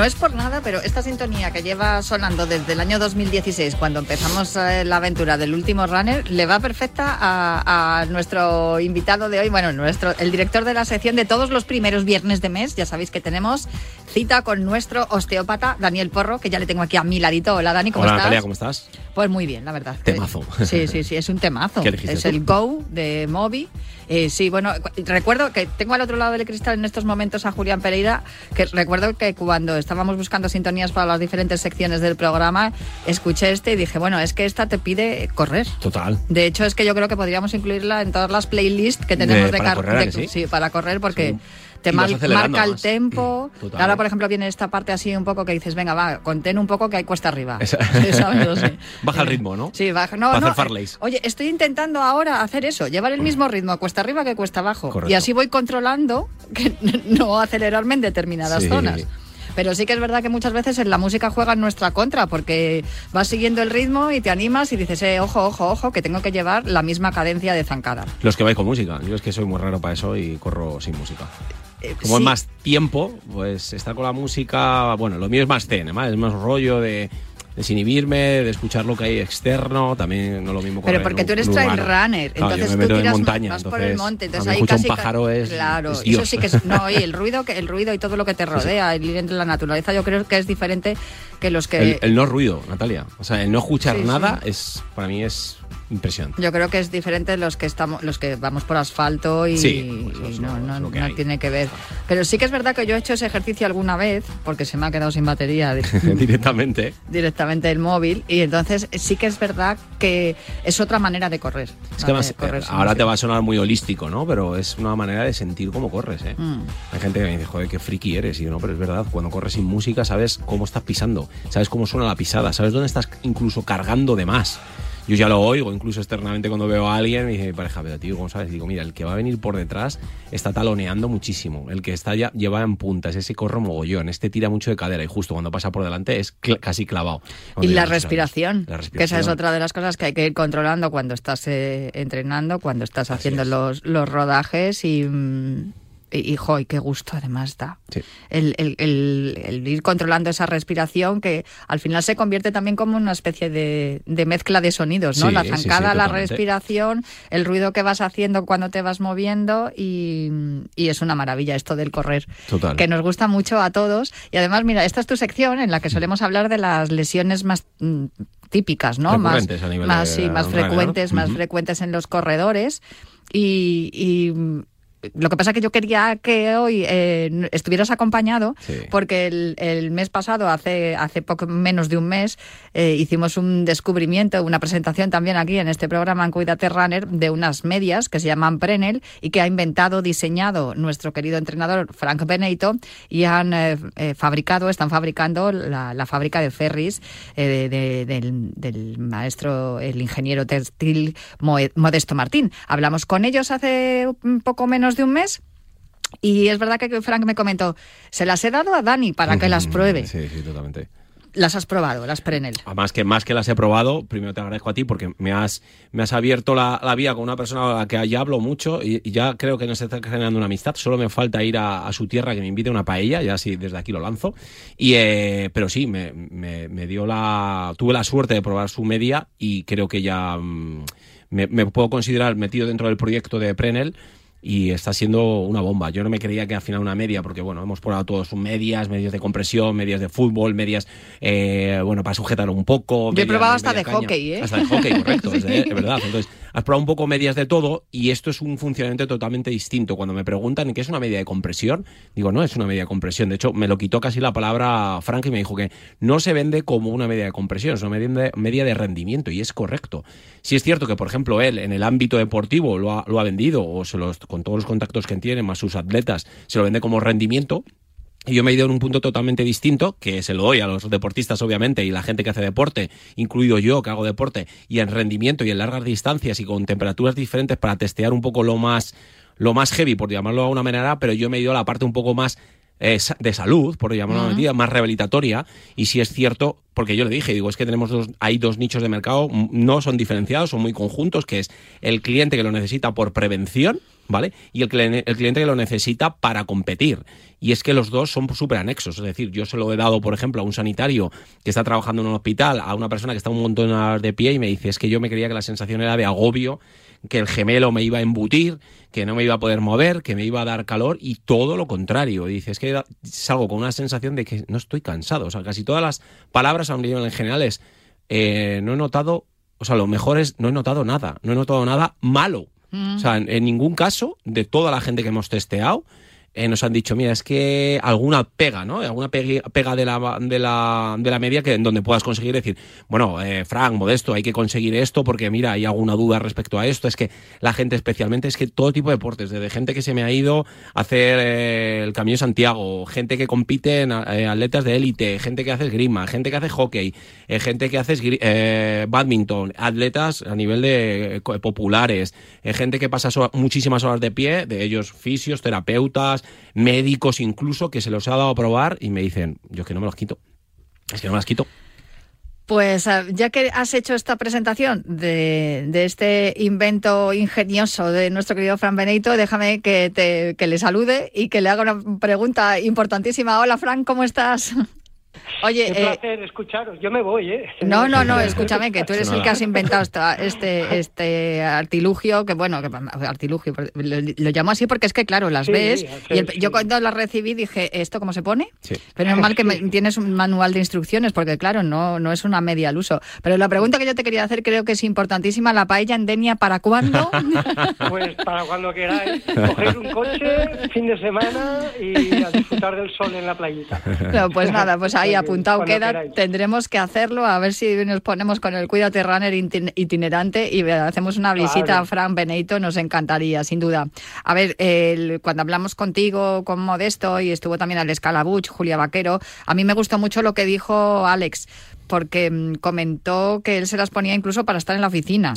No es por pero esta sintonía que lleva sonando desde el año 2016, cuando empezamos eh, la aventura del último runner, le va perfecta a, a nuestro invitado de hoy, bueno, nuestro, el director de la sección de todos los primeros viernes de mes. Ya sabéis que tenemos cita con nuestro osteópata, Daniel Porro, que ya le tengo aquí a mi ladito. Hola, Dani, ¿cómo Hola, estás? Natalia, ¿cómo estás? Pues muy bien, la verdad. Temazo. Sí, sí, sí, es un temazo. *laughs* ¿Qué es tú? el Go de Moby. Eh, sí, bueno, cu- recuerdo que tengo al otro lado del cristal en estos momentos a Julián Pereira, que recuerdo que cuando estábamos buscando sintonías para las diferentes secciones del programa, escuché este y dije, bueno, es que esta te pide correr. Total. De hecho, es que yo creo que podríamos incluirla en todas las playlists que tenemos De- de, para car- correr, ¿a de- que sí? sí, para correr, porque te marca el tempo. Total. Ahora, por ejemplo, viene esta parte así un poco que dices, venga, va, contén un poco que hay cuesta arriba. *laughs* *laughs* Baja el ritmo, ¿no? Sí, baja. No, no. farleys. Oye, estoy intentando ahora hacer eso, llevar el mismo ritmo cuesta arriba que cuesta abajo. Correcto. Y así voy controlando que *laughs* no acelerarme en determinadas Sí. zonas. Pero sí que es verdad que muchas veces en la música juega en nuestra contra, porque vas siguiendo el ritmo y te animas y dices, eh, ojo, ojo, ojo, que tengo que llevar la misma cadencia de zancada. Los que vais con música. Yo es que soy muy raro para eso y corro sin música. Eh, Como sí. es más tiempo, pues estar con la música, bueno, lo mío es más zen, además, es más rollo de desinhibirme, de escuchar lo que hay externo, también no lo mismo Pero correr porque en tú eres trail runner, Claro, entonces me tú tiras montaña, vas por el entonces, monte, entonces ahí casi un pájaro es- claro, es eso sí que es no y el ruido que el ruido y todo lo que te rodea, el ir entre la naturaleza, yo creo que es diferente que los que El, el no ruido, Natalia. O sea, el no escuchar Sí, nada sí. es para mí es impresionante. Yo creo que es diferente los que estamos, los que vamos por asfalto y, Sí, pues y no, no- que no hay. tiene que ver. Pero sí que es verdad que yo he hecho ese ejercicio alguna vez, porque se me ha quedado sin batería di- *laughs* Directamente. directamente el móvil, y entonces sí que es verdad que es otra manera de correr. Es que correr eh, ahora te va a sonar muy holístico, ¿no? Pero es una manera de sentir cómo corres, ¿eh? Mm. Hay gente que me dice, joder, qué friki eres. Y yo, no, pero es verdad, cuando corres sin música sabes cómo estás pisando, sabes cómo suena la pisada, sabes dónde estás incluso cargando de más. Yo ya lo oigo, incluso externamente cuando veo a alguien, me dice mi pareja, pero tío, ¿cómo sabes? Y digo, mira, el que va a venir por detrás está taloneando muchísimo. El que está ya lleva en puntas, ese corre mogollón, este tira mucho de cadera y justo cuando pasa por delante es cl- casi clavado. Y la respiración, La que esa es respiración. otra de las cosas que hay que ir controlando cuando estás eh, entrenando, cuando estás haciendo los, los rodajes y, mm, y, qué gusto además da. Sí. El, el- el- el ir controlando esa respiración que al final se convierte también como una especie de, de mezcla de sonidos, ¿no? Sí, la sí, zancada, la respiración, el ruido que vas haciendo cuando te vas moviendo y, y es una maravilla esto del correr Total. que nos gusta mucho a todos. Y además, mira, esta es tu sección en la que solemos hablar de las lesiones más mm, típicas, ¿no? Más, Recurrentes a nivel más, de sí, más runner, ¿no? frecuentes, más frecuentes en los corredores. Y, y, mm, lo que pasa es que yo quería que hoy eh, estuvieras acompañado, Sí. porque el, el mes pasado, hace, hace poco menos de un mes, eh, hicimos un descubrimiento, una presentación también aquí en este programa en Cuídate Runner de unas medias que se llaman Prenel y que ha inventado, diseñado nuestro querido entrenador Frank Benito y han eh, eh, fabricado, están fabricando la, la fábrica de Ferris eh, de- de- del, del maestro, el ingeniero textil Modesto Martín. Hablamos con ellos hace un poco menos de un mes. Y es verdad que Frank me comentó, se las he dado a Dani para que las pruebe. Sí, sí, totalmente. Las has probado, las Prenel. Además que más que las he probado, primero te agradezco a ti porque me has, me has abierto la, la vía con una persona a la que ya hablo mucho y, y ya creo que nos está generando una amistad. Solo me falta ir a, a su tierra que me invite a una paella, ya sí, desde aquí lo lanzo. Y, eh, pero sí, me, me- me dio la, tuve la suerte de probar su media y creo que ya mm, me, me puedo considerar metido dentro del proyecto de Prenel. Y está siendo una bomba. Yo no me creía que al final una media, porque bueno, hemos probado todos medias, medios de compresión, medias de fútbol, medias, eh, bueno, para sujetar un poco. Yo he medias probado hasta de caña. hockey, ¿eh? Hasta de hockey, correcto, *laughs* es, de- es verdad. Entonces, has probado un poco medias de todo y esto es un funcionamiento totalmente distinto. Cuando me preguntan qué es una media de compresión, digo, no es una media de compresión. De hecho, me lo quitó casi la palabra Frank y me dijo que no se vende como una media de compresión, es una media de, rendimiento y es correcto. Si es cierto que, por ejemplo, él en el ámbito deportivo lo ha, lo ha vendido o se los, con todos los contactos que tiene, más sus atletas, se lo vende como rendimiento. Y yo me he ido en un punto totalmente distinto, que se lo doy a los deportistas, obviamente, y la gente que hace deporte, incluido yo que hago deporte, y en rendimiento y en largas distancias y con temperaturas diferentes para testear un poco lo más, lo más heavy, por llamarlo de alguna manera, pero yo me he ido a la parte un poco más eh, de salud, por llamarlo de una medida, más rehabilitatoria. Y si es cierto, porque yo le dije, digo, es que tenemos dos, hay dos nichos de mercado, no son diferenciados, son muy conjuntos, que es el cliente que lo necesita por prevención, ¿vale? Y el, el cliente que lo necesita para competir. Y es que los dos son súper anexos. Es decir, yo se lo he dado, por ejemplo, a un sanitario que está trabajando en un hospital, a una persona que está un montón de pie y me dice, es que yo me creía que la sensación era de agobio, que el gemelo me iba a embutir, que no me iba a poder mover, que me iba a dar calor y todo lo contrario. Dice, es que salgo con una sensación de que no estoy cansado. O sea, casi todas las palabras a un en general es, eh, no he notado, o sea, lo mejor es, no he notado nada, no he notado nada malo. O sea, en, en ningún caso, de toda la gente que hemos testeado, eh, nos han dicho, mira, es que alguna pega, ¿no? Alguna pega de la, de la, de la media que en donde puedas conseguir decir, bueno, eh, Frank, Modesto, hay que conseguir esto porque, mira, hay alguna duda respecto a esto. Es que la gente especialmente, es que todo tipo de deportes, desde gente que se me ha ido a hacer eh, el Camino Santiago, gente que compite en eh, atletas de élite, gente que hace esgrima, gente que hace hockey, eh, gente que hace badminton, atletas a nivel de populares, gente que pasa muchísimas horas de pie, de ellos fisios, terapeutas, médicos incluso, que se los ha dado a probar y me dicen, yo es que no me los quito. Es que no me las quito. Pues ah, ya que has hecho esta presentación de, este invento ingenioso de nuestro querido Fran Benito, déjame que, te, que le salude y que le haga una pregunta importantísima. Hola Fran, ¿cómo estás? *laughs* Oye, Qué eh, placer escucharos. Yo me voy, ¿eh? no, no, no, *laughs* escúchame, que tú eres el que has inventado esta- este, este artilugio, que bueno, que artilugio, lo, lo llamo así porque es que, claro, las Sí, ves, sí, y el- sí. yo cuando las recibí dije, ¿esto cómo se pone? Pero es mal que me- tienes un manual de instrucciones, porque claro, no, no es una media al uso. Pero la pregunta que yo te quería hacer creo que es importantísima, ¿la paella en Denia para cuándo? *laughs* Pues para cuando queráis, cogéis un coche, fin de semana y a disfrutar del sol en la playita. No, pues nada, pues ahí apuntado queda. queráis. Tendremos que hacerlo, a ver si nos ponemos con el Cuídate Runner itin- itinerante y hacemos una visita Claro. a Fran Benito, nos encantaría, sin duda. A ver, el- cuando hablamos contigo, con Modesto, y estuvo también al Escalabuch, Julia Vaquero, a mí me gustó mucho lo que dijo Alex, porque mm, comentó que él se las ponía incluso para estar en la oficina.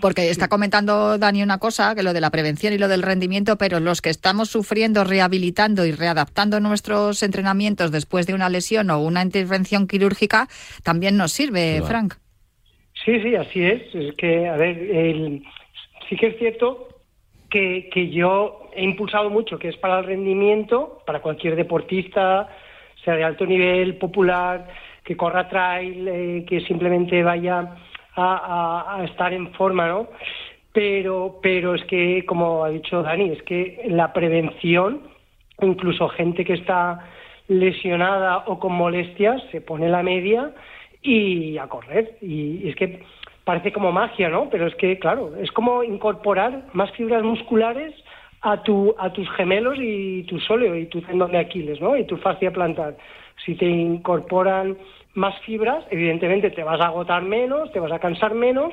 Porque está comentando Dani una cosa, que lo de la prevención y lo del rendimiento, pero los que estamos sufriendo, rehabilitando y readaptando nuestros entrenamientos después de una lesión o una intervención quirúrgica, también nos sirve, Claro. Frank. Sí, sí, así es. Es que, a ver, el- sí que es cierto que, que yo he impulsado mucho, que es para el rendimiento, para cualquier deportista, sea de alto nivel, popular, que corra trail, eh, que simplemente vaya a, a- estar en forma, ¿no? Pero, pero es que, como ha dicho Dani, es que la prevención, incluso gente que está lesionada o con molestias, se pone la media y a correr. Y es que parece como magia, ¿no? Pero es que, claro, es como incorporar más fibras musculares a, tu, a tus gemelos y tu sóleo y tu tendón de Aquiles, ¿no? Y tu fascia plantar. Si te incorporan más fibras, evidentemente te vas a agotar menos, te vas a cansar menos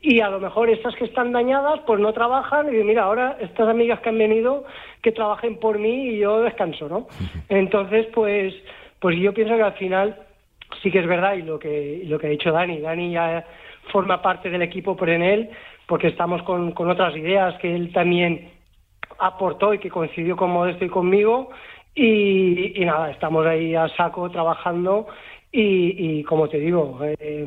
y a lo mejor estas que están dañadas pues no trabajan y mira, ahora estas amigas que han venido que trabajen por mí y yo descanso, ¿no? Entonces, pues pues yo pienso que al final sí que es verdad y lo que y lo que ha dicho Dani, Dani ya forma parte del equipo por en él porque estamos con, con otras ideas que él también aportó y que coincidió con Modesto y conmigo y, y nada, estamos ahí a saco trabajando y, y como te digo, eh,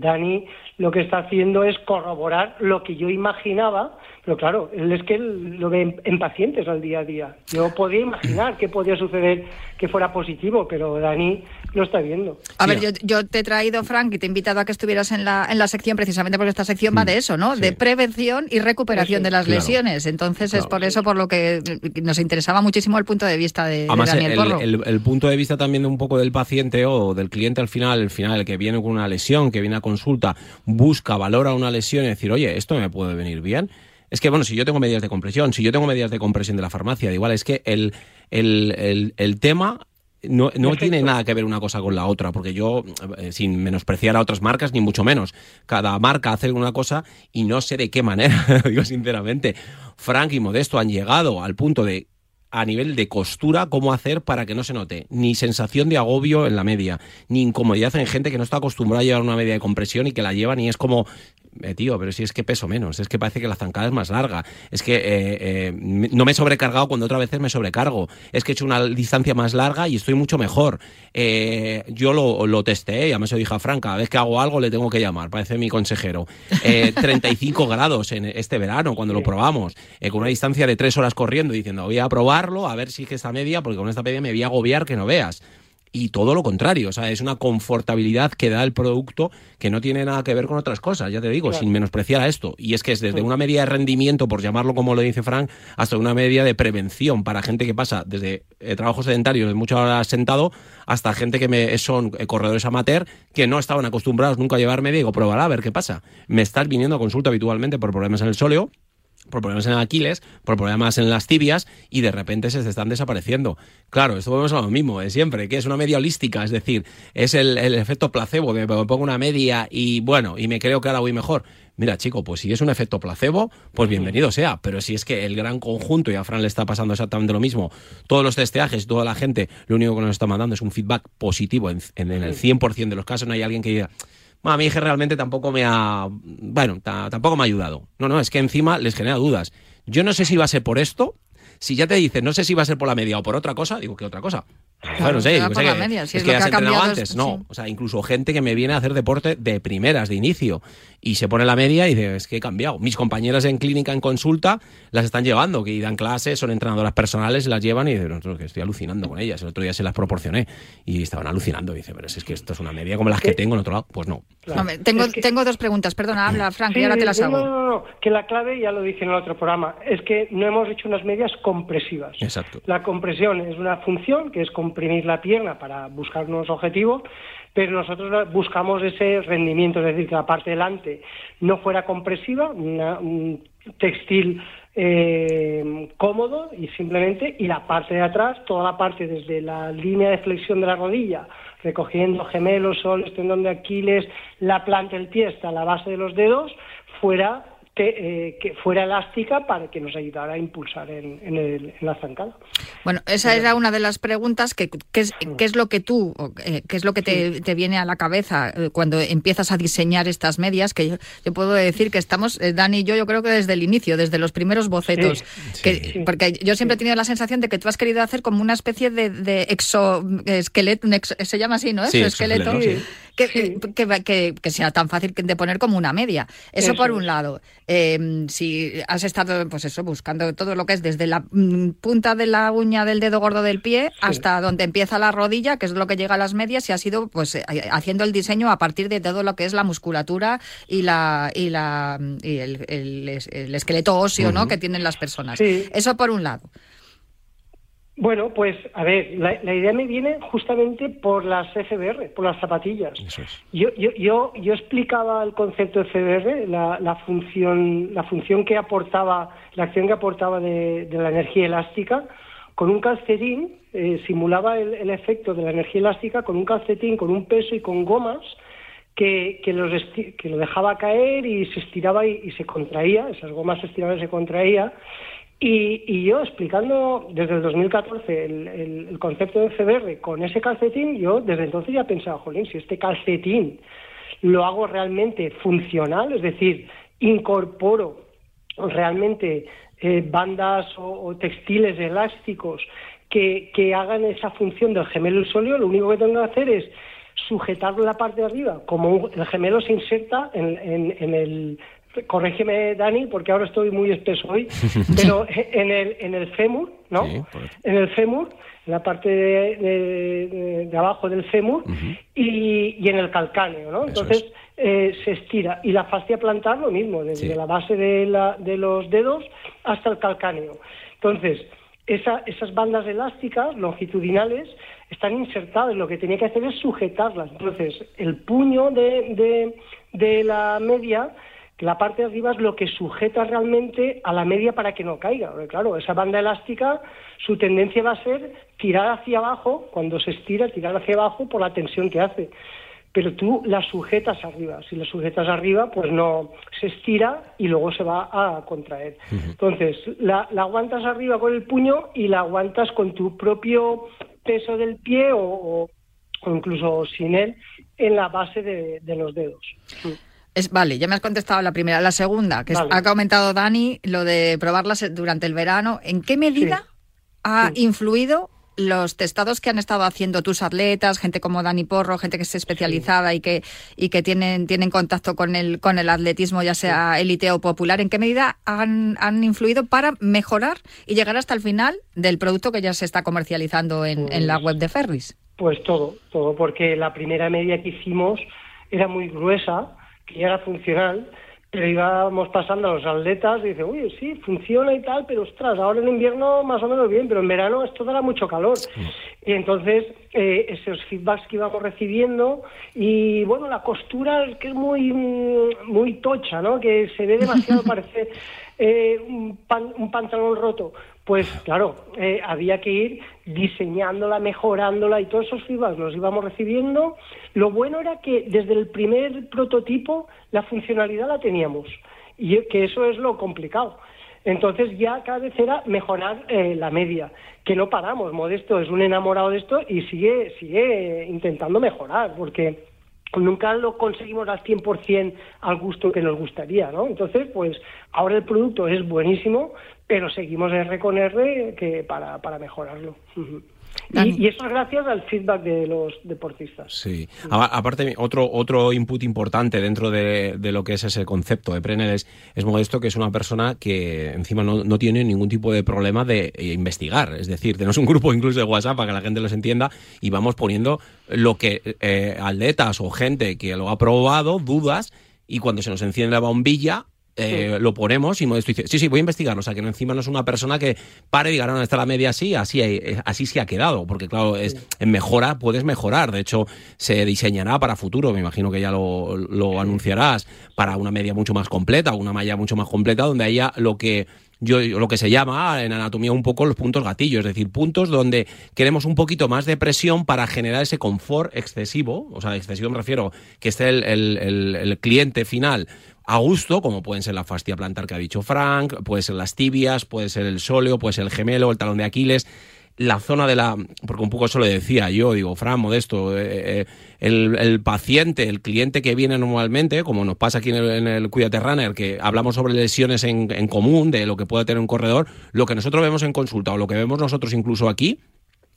Dani lo que está haciendo es corroborar lo que yo imaginaba, pero claro, él es que él lo ve en pacientes al día a día. Yo podía imaginar que podía suceder que fuera positivo, pero Dani lo está viendo. A ver, yo, yo te he traído, Frank, y te he invitado a que estuvieras en la, en la sección precisamente porque esta sección va de eso, ¿no? De prevención y recuperación de las claro. lesiones. Entonces es por eso por lo que nos interesaba muchísimo el punto de vista de, Daniel el, Porro. el- el punto de vista también de un poco del paciente o del cliente al final, el final, el que viene con una lesión, que viene a consulta, busca, valora una lesión y decir, oye, esto me puede venir bien. Es que, bueno, si yo tengo medidas de compresión, si yo tengo medidas de compresión de la farmacia, da igual, es que el, el, el, el tema no, no tiene nada que ver una cosa con la otra, porque yo, eh, sin menospreciar a otras marcas, ni mucho menos, cada marca hace una cosa y no sé de qué manera, *laughs* digo sinceramente. Frank y Modesto han llegado al punto de a nivel de costura, cómo hacer para que no se note ni sensación de agobio en la media, ni incomodidad en gente que no está acostumbrada a llevar una media de compresión y que la llevan y es como eh, tío, pero si es que peso menos, es que parece que la zancada es más larga, es que eh, eh, no me he sobrecargado cuando otras veces me sobrecargo, es que he hecho una distancia más larga y estoy mucho mejor. yo lo, lo testé, ya me se dije a Fran, cada vez que hago algo le tengo que llamar, parece mi consejero. *laughs* 35 grados en este verano, cuando lo probamos, con una distancia de tres horas corriendo, diciendo voy a probarlo, a ver si es que esta media, porque con esta media me voy a agobiar que no veas y todo lo contrario, o sea, es una confortabilidad que da el producto que no tiene nada que ver con otras cosas, ya te digo, sin menospreciar a esto. Y es que es desde una media de rendimiento, por llamarlo como lo dice Frank, hasta una media de prevención para gente que pasa desde eh, trabajo sedentario de muchas horas sentado hasta gente que me, son eh, corredores amateur que no estaban acostumbrados nunca a llevar media y digo, pruébala a ver qué pasa. Me estás viniendo a consulta habitualmente por problemas en el sóleo por problemas en Aquiles, por problemas en las tibias y de repente se están desapareciendo. Claro, esto volvemos a lo mismo de siempre, que es una media holística, es decir, es el, efecto placebo, de me pongo una media y bueno, y me creo que ahora voy mejor. Mira, chico, pues si es un efecto placebo, pues bienvenido sea. Pero si es que el gran conjunto, y a Fran le está pasando exactamente lo mismo, todos los testeajes, toda la gente, lo único que nos está mandando es un feedback positivo en, en el 100% de los casos. No hay alguien que diga, a mi hija realmente tampoco me ha, bueno, tampoco me ha ayudado. No, no, es que encima les genera dudas. Yo no sé si va a ser por esto, si ya te dicen, no sé si va a ser por la media o por otra cosa, digo, ¿qué otra cosa? Claro, sé, digo, que, media, es, que, has entrenado antes. No, o sea, incluso gente que me viene a hacer deporte de primeras, de inicio, y se pone la media y dice, es que he cambiado. Mis compañeras en clínica, en consulta, las están llevando, que dan clases, son entrenadoras personales, las llevan y dicen, no, que estoy alucinando con ellas. El otro día se las proporcioné y estaban alucinando. Y dice, pero es que esto es una media como las que tengo en otro lado. Pues no. tengo, tengo dos preguntas, perdona, habla Frank, y ahora te las hago. No, no, no, que la clave, ya lo dije en el otro programa, es que no hemos hecho unas medias compresivas. Exacto. La compresión es una función que es comprimir la pierna para buscar unos objetivos, pero nosotros buscamos ese rendimiento, es decir, que la parte delante no fuera compresiva, un textil eh, cómodo y simplemente, y la parte de atrás, toda la parte desde la línea de flexión de la rodilla, recogiendo gemelos, soles, tendón de Aquiles, la planta del pie hasta la base de los dedos, fuera eh, que fuera elástica para que nos ayudara a impulsar en, en, la zancada. Bueno, esa era una de las preguntas que qué es, qué es lo que tú, eh, qué es lo que te, viene a la cabeza eh, cuando empiezas a diseñar estas medias, que yo, puedo decir que estamos, Dani y yo, yo creo que desde el inicio, desde los primeros bocetos, que, porque yo siempre he tenido la sensación de que tú has querido hacer como una especie de, de exoesqueleto, se llama así, ¿no? Exoesqueleto. Que, que, sea tan fácil de poner como una media. Eso, por un lado. Em, si has estado, pues eso, buscando todo lo que es desde la mm, punta de la uña del dedo gordo del pie hasta donde empieza la rodilla, que es lo que llega a las medias, y has ido pues eh, haciendo el diseño a partir de todo lo que es la musculatura y la y la y el, esqueleto óseo, ¿no? que tienen las personas. Eso por un lado. Bueno, pues a ver, la, idea me viene justamente por las FBR, por las zapatillas. yo, yo, yo, yo, explicaba el concepto de FBR, la, la, función, la función que aportaba, la acción que aportaba de, la energía elástica, con un calcetín, eh, simulaba el, efecto de la energía elástica con un calcetín, con un peso y con gomas que, que, los que lo dejaba caer y se estiraba y, y se contraía, esas gomas se estiraban y se contraía y, yo explicando desde el 2014 el, el, concepto de CBR con ese calcetín, yo desde entonces ya pensaba, jolín, si este calcetín lo hago realmente funcional, es decir, incorporo realmente eh, bandas o, textiles elásticos que, hagan esa función del gemelo sólido, lo único que tengo que hacer es sujetarlo la parte de arriba, como el gemelo se inserta en, en el corrígeme Dani, porque ahora estoy muy espeso hoy, *laughs* pero en el, en el fémur, ¿no? en el fémur, en la parte de, abajo del fémur y, y, en el calcáneo, ¿no? Entonces eh, se estira. Y la fascia plantar lo mismo, desde la base de, la, de los dedos hasta el calcáneo. Entonces, esa, esas bandas elásticas longitudinales están insertadas, lo que tenía que hacer es sujetarlas. Entonces, el puño de, de, de la media la parte de arriba es lo que sujeta realmente a la media para que no caiga. Porque, claro, esa banda elástica, su tendencia va a ser tirar hacia abajo, cuando se estira, tirar hacia abajo por la tensión que hace. Pero tú la sujetas arriba. Si la sujetas arriba, pues no se estira y luego se va a contraer. Entonces, la, aguantas arriba con el puño y la aguantas con tu propio peso del pie o, incluso sin él en la base de, de los dedos. Es, vale, ya me has contestado la primera. La segunda, que Vale. ha comentado Dani, lo de probarlas durante el verano. ¿En qué medida ha influido los testados que han estado haciendo tus atletas, gente como Dani Porro, gente que es especializada y que y que tienen tienen contacto con el con el atletismo, ya sea élite o popular? ¿En qué medida han, han influido para mejorar y llegar hasta el final del producto que ya se está comercializando en, en la web de Ferris? Pues todo, todo, porque la primera media que hicimos era muy gruesa, que ya era funcional, pero íbamos pasando a los atletas y dice, oye, sí, funciona y tal, pero ostras, ahora en invierno más o menos bien, pero en verano esto dará mucho calor. Y entonces eh, esos feedbacks que íbamos recibiendo y bueno, la costura es que es muy, muy tocha, ¿no? Que se ve demasiado, *laughs* parece eh, un, pan- un pantalón roto. Pues claro, eh, había que ir diseñándola, mejorándola y todos esos feedbacks los íbamos recibiendo. Lo bueno era que desde el primer prototipo la funcionalidad la teníamos y que eso es lo complicado. Entonces ya cada vez era mejorar eh, la media, que no paramos. Modesto es un enamorado de esto y sigue, sigue intentando mejorar, porque nunca lo conseguimos al 100% al gusto que nos gustaría, ¿no? Entonces, pues ahora el producto es buenísimo, pero seguimos R con R que para, para mejorarlo. Y, y eso es gracias al feedback de los deportistas. Sí. A- Aparte, otro, otro input importante dentro de, de lo que es ese concepto de Prenel es, es Modesto, que es una persona que encima no, no tiene ningún tipo de problema de eh, investigar. Es decir, tenemos un grupo incluso de WhatsApp para que la gente los entienda y vamos poniendo lo que eh, atletas o gente que lo ha probado, dudas, y cuando se nos enciende la bombilla, eh, lo ponemos y Modesto dice, sí, sí, voy a investigarlo. O sea, que encima no es una persona que pare y diga, no, no, está la media así, así, eh, así se ha quedado. Porque claro, es, en mejora puedes mejorar. De hecho, se diseñará para futuro, me imagino que ya lo, lo anunciarás, para una media mucho más completa, una malla mucho más completa, donde haya lo que yo lo que se llama en anatomía un poco los puntos gatillos, es decir, puntos donde queremos un poquito más de presión para generar ese confort excesivo, o sea, excesivo me refiero que esté el, el- el- el cliente final a gusto, como pueden ser la fascia plantar que ha dicho Frank, puede ser las tibias, puede ser el sóleo, puede ser el gemelo, el talón de Aquiles, la zona de la. Porque un poco eso le decía yo, digo, Fran, modesto, eh, eh, el, el paciente, el cliente que viene normalmente, como nos pasa aquí en el, en el Runner, que hablamos sobre lesiones en, en común, de lo que puede tener un corredor, lo que nosotros vemos en consulta o lo que vemos nosotros incluso aquí.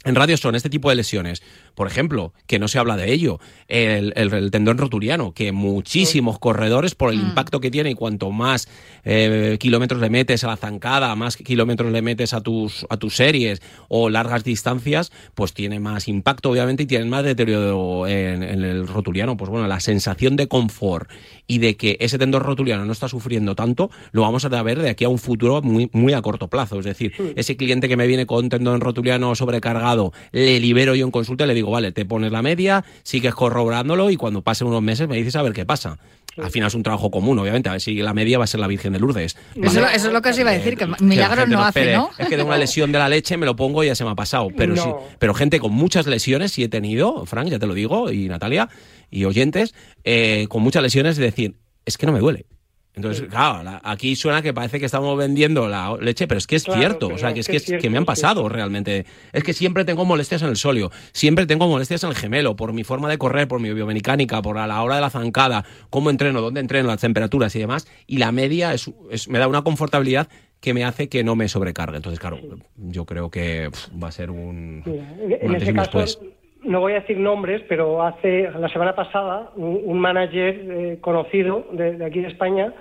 En radio son este tipo de lesiones. Por ejemplo, que no se habla de ello, el, el- el tendón rotuliano, que muchísimos corredores, por el impacto que tiene y cuanto más eh, kilómetros le metes a la zancada, más kilómetros le metes a tus, a tus series o largas distancias, pues tiene más impacto, obviamente, y tienen más deterioro en, en el rotuliano. Pues bueno, la sensación de confort y de que ese tendón rotuliano no está sufriendo tanto, lo vamos a ver de aquí a un futuro muy, muy a corto plazo. Es decir, ese cliente que me viene con tendón rotuliano sobrecargado, le libero yo en consulta y le digo, vale, te pones la media, sigues corroborándolo y cuando pasen unos meses me dices a ver qué pasa. Al final es un trabajo común, obviamente, a ver si la media va a ser la Virgen de Lourdes. Eso, eso es lo que os iba a decir, que milagros no hace, ¿no? Es que de una lesión de la leche me lo pongo y ya se me ha pasado. Pero No. sí, pero gente con muchas lesiones sí he tenido, Frank, ya te lo digo, y Natalia, y oyentes, eh, con muchas lesiones, es decir, es que no me duele. Entonces, claro, la- aquí suena que parece que estamos vendiendo la leche, pero es que es Claro, cierto, o sea, que es que es me han pasado realmente. Es que siempre tengo molestias en el sóleo, siempre tengo molestias en el gemelo, por mi forma de correr, por mi biomecánica, por a la hora de la zancada, cómo entreno, dónde entreno, las temperaturas y demás, y la media es, es- me da una confortabilidad que me hace que no me sobrecargue. Entonces, claro, yo creo que va a ser un, Mira, en ese caso, después. No voy a decir nombres, pero hace la semana pasada un, un manager eh, conocido de, de aquí de España,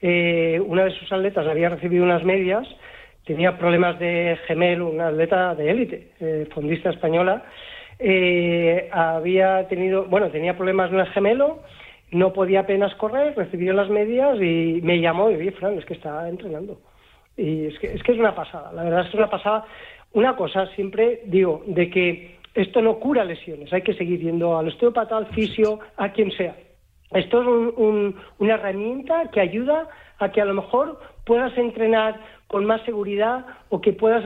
eh, una de sus atletas había recibido unas medias, tenía problemas de gemelo, una atleta de élite, eh, fondista española, eh, había tenido, bueno, tenía problemas en el gemelo, no podía apenas correr, recibió las medias y me llamó y dije, Fran, es que está entrenando. Y es que, es que es una pasada, la verdad es que es una pasada. Una cosa siempre digo, de que esto no cura lesiones, hay que seguir yendo al osteópata, al fisio, a quien sea. Esto es un- un- una herramienta que ayuda a que a lo mejor puedas entrenar con más seguridad o que puedas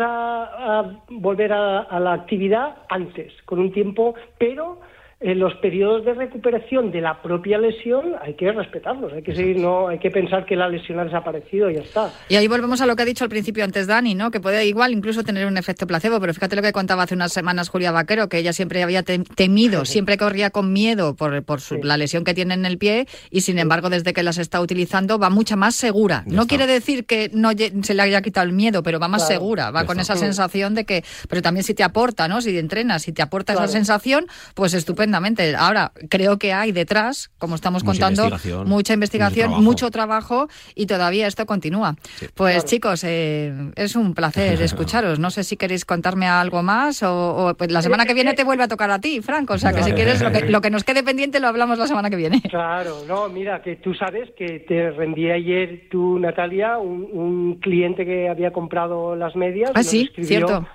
volver a la actividad antes, con un tiempo, pero eh, los periodos de recuperación de la propia lesión hay que respetarlos, hay que seguir, no hay que pensar que la lesión ha desaparecido y ya está. Y ahí volvemos a lo que ha dicho al principio antes Dani, ¿no? Que puede igual incluso tener un efecto placebo, pero fíjate lo que contaba hace unas semanas Julia Vaquero, que ella siempre había tem- temido, siempre corría con miedo por, por su- la lesión que tiene en el pie y sin embargo desde que las está utilizando va mucha más segura. Ya no está. quiere decir que no se le haya quitado el miedo, pero va más Claro. segura, va Ya con está. esa sensación de que, pero también si te aporta, ¿no? Si entrenas, si te aporta Claro. esa sensación, pues estupendamente. Ahora, creo que hay detrás, como estamos Mucha contando, investigación, mucha investigación, mucho mucho trabajo y todavía esto continúa. Pues chicos, eh, es un placer *laughs* escucharos. No sé si queréis contarme algo más o, o, pues, la semana que viene te vuelve a tocar a ti, Franco. O sea, que si quieres, lo que, lo que nos quede pendiente lo hablamos la semana que viene. *laughs* Claro, no, mira, que tú sabes que te rendí ayer tú, Natalia, un, un cliente que había comprado las medias. Ah, sí, escribió cierto.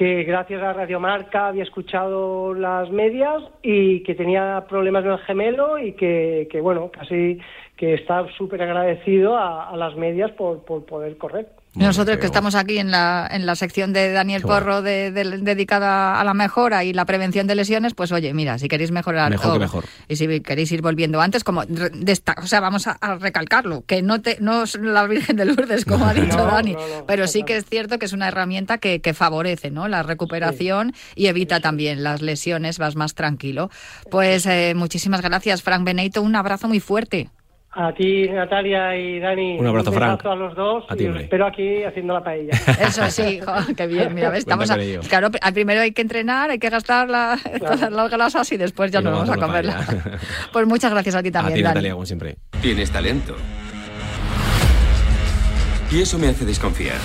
Que gracias a Radiomarca había escuchado las medias y que tenía problemas en el gemelo y que, que bueno, casi que está súper agradecido a, a las medias por, por poder correr. Nosotros que estamos aquí en la, en la sección de Daniel bueno. Porro de- de- dedicada a la mejora y la prevención de lesiones, pues oye, mira, si queréis mejorar Mejor que mejor. y si queréis ir volviendo antes, como re- desta- o sea, vamos a, a recalcarlo, que no te, no es la Virgen de Lourdes, como ha *laughs* dicho No, Dani, no, no, pero sí que es cierto que es una herramienta que, que favorece ¿no? la recuperación y evita también las lesiones, vas más tranquilo. Pues eh, muchísimas gracias, Frank Benito, un abrazo muy fuerte. A ti, Natalia y Dani. Un abrazo, Frank. a los dos A ti, y os espero aquí haciendo la paella. *laughs* Eso sí, jo, qué bien. Mira, Estamos a- claro, al primero hay que entrenar, hay que gastar la- todas las grasas y después ya Y nos vamos a comerla. *laughs* Pues muchas gracias a ti A también, ti, Dani. Natalia, como siempre. Tienes talento. Y eso me hace desconfiar.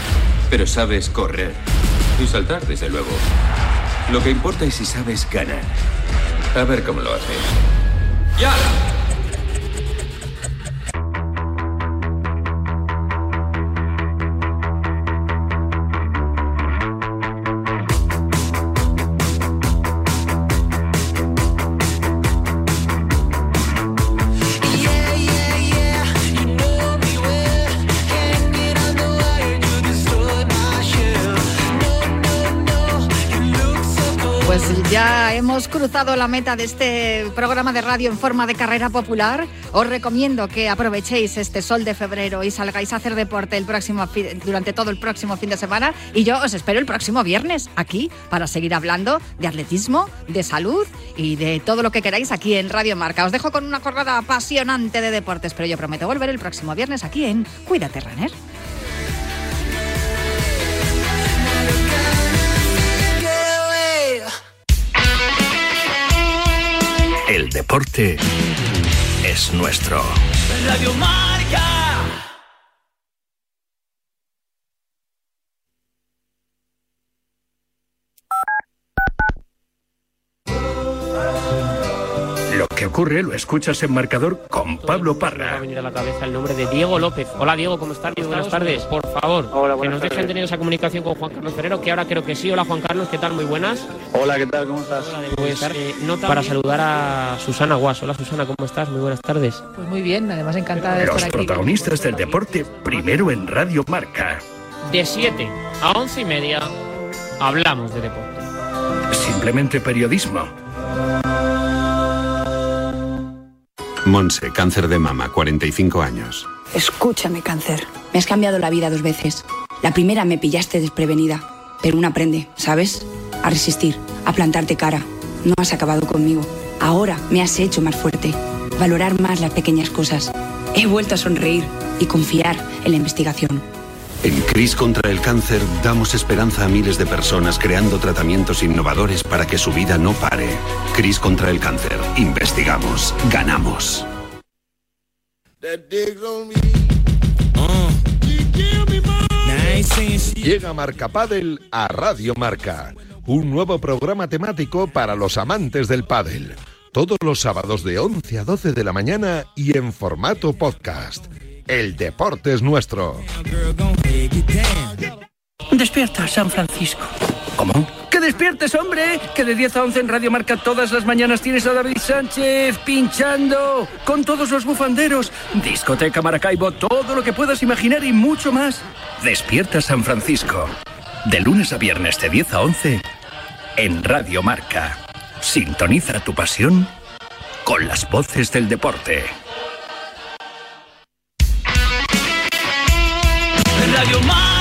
Pero sabes correr. Y saltar, desde luego. Lo que importa es si sabes ganar. A ver cómo lo haces. ¡Ya! Ya hemos cruzado la meta de este programa de radio en forma de carrera popular. Os recomiendo que aprovechéis este sol de febrero y salgáis a hacer deporte el próximo durante todo el próximo fin de semana. Y yo os espero el próximo viernes aquí para seguir hablando de atletismo, de salud y de todo lo que queráis aquí en Radio Marca. Os dejo con una jornada apasionante de deportes, pero yo prometo volver el próximo viernes aquí en Cuídate, Runner. El deporte es nuestro. Radio. Ocurre lo escuchas en marcador con Pablo Me va a Parra. venir a la cabeza el nombre de Diego López. Hola Diego, ¿cómo estás? Muy buenas tardes. Por favor, que buenas nos dejen tener esa comunicación con Juan Carlos Ferrero, que ahora creo que sí. Hola Juan Carlos, ¿qué tal? Muy buenas. Hola, ¿qué tal? ¿Cómo estás? Pues eh, nota para saludar a Susana Guas. Hola Susana, ¿cómo estás? Muy buenas tardes. Pues muy bien, además encantada de Los estar aquí. protagonistas del deporte primero en Radio Marca. De 7 a 11 y media hablamos de deporte. Simplemente periodismo. Monse, cáncer de mama, 45 años. Escúchame, cáncer. Me has cambiado la vida dos veces. La primera me pillaste desprevenida, pero uno aprende, ¿sabes? A resistir, a plantarte cara. No has acabado conmigo. Ahora me has hecho más fuerte. Valorar más las pequeñas cosas. He vuelto a sonreír y confiar en la investigación. En CRIS contra el cáncer damos esperanza a miles de personas creando tratamientos innovadores para que su vida no pare. CRIS contra el cáncer. Investigamos. Ganamos. Llega Marca Padel a Radio Marca, un nuevo programa temático para los amantes del pádel. Todos los sábados de 11 a 12 de la mañana y en formato podcast. El deporte es nuestro. Despierta, San Francisco. ¿Cómo? ¡Que despiertes, hombre! Que de 10 a 11 en Radio Marca todas las mañanas tienes a David Sánchez pinchando con todos los bufanderos. Discoteca Maracaibo, todo lo que puedas imaginar y mucho más. Despierta San Francisco. De lunes a viernes de 10 a 11 en Radio Marca. Sintoniza tu pasión con las voces del deporte. love your mom.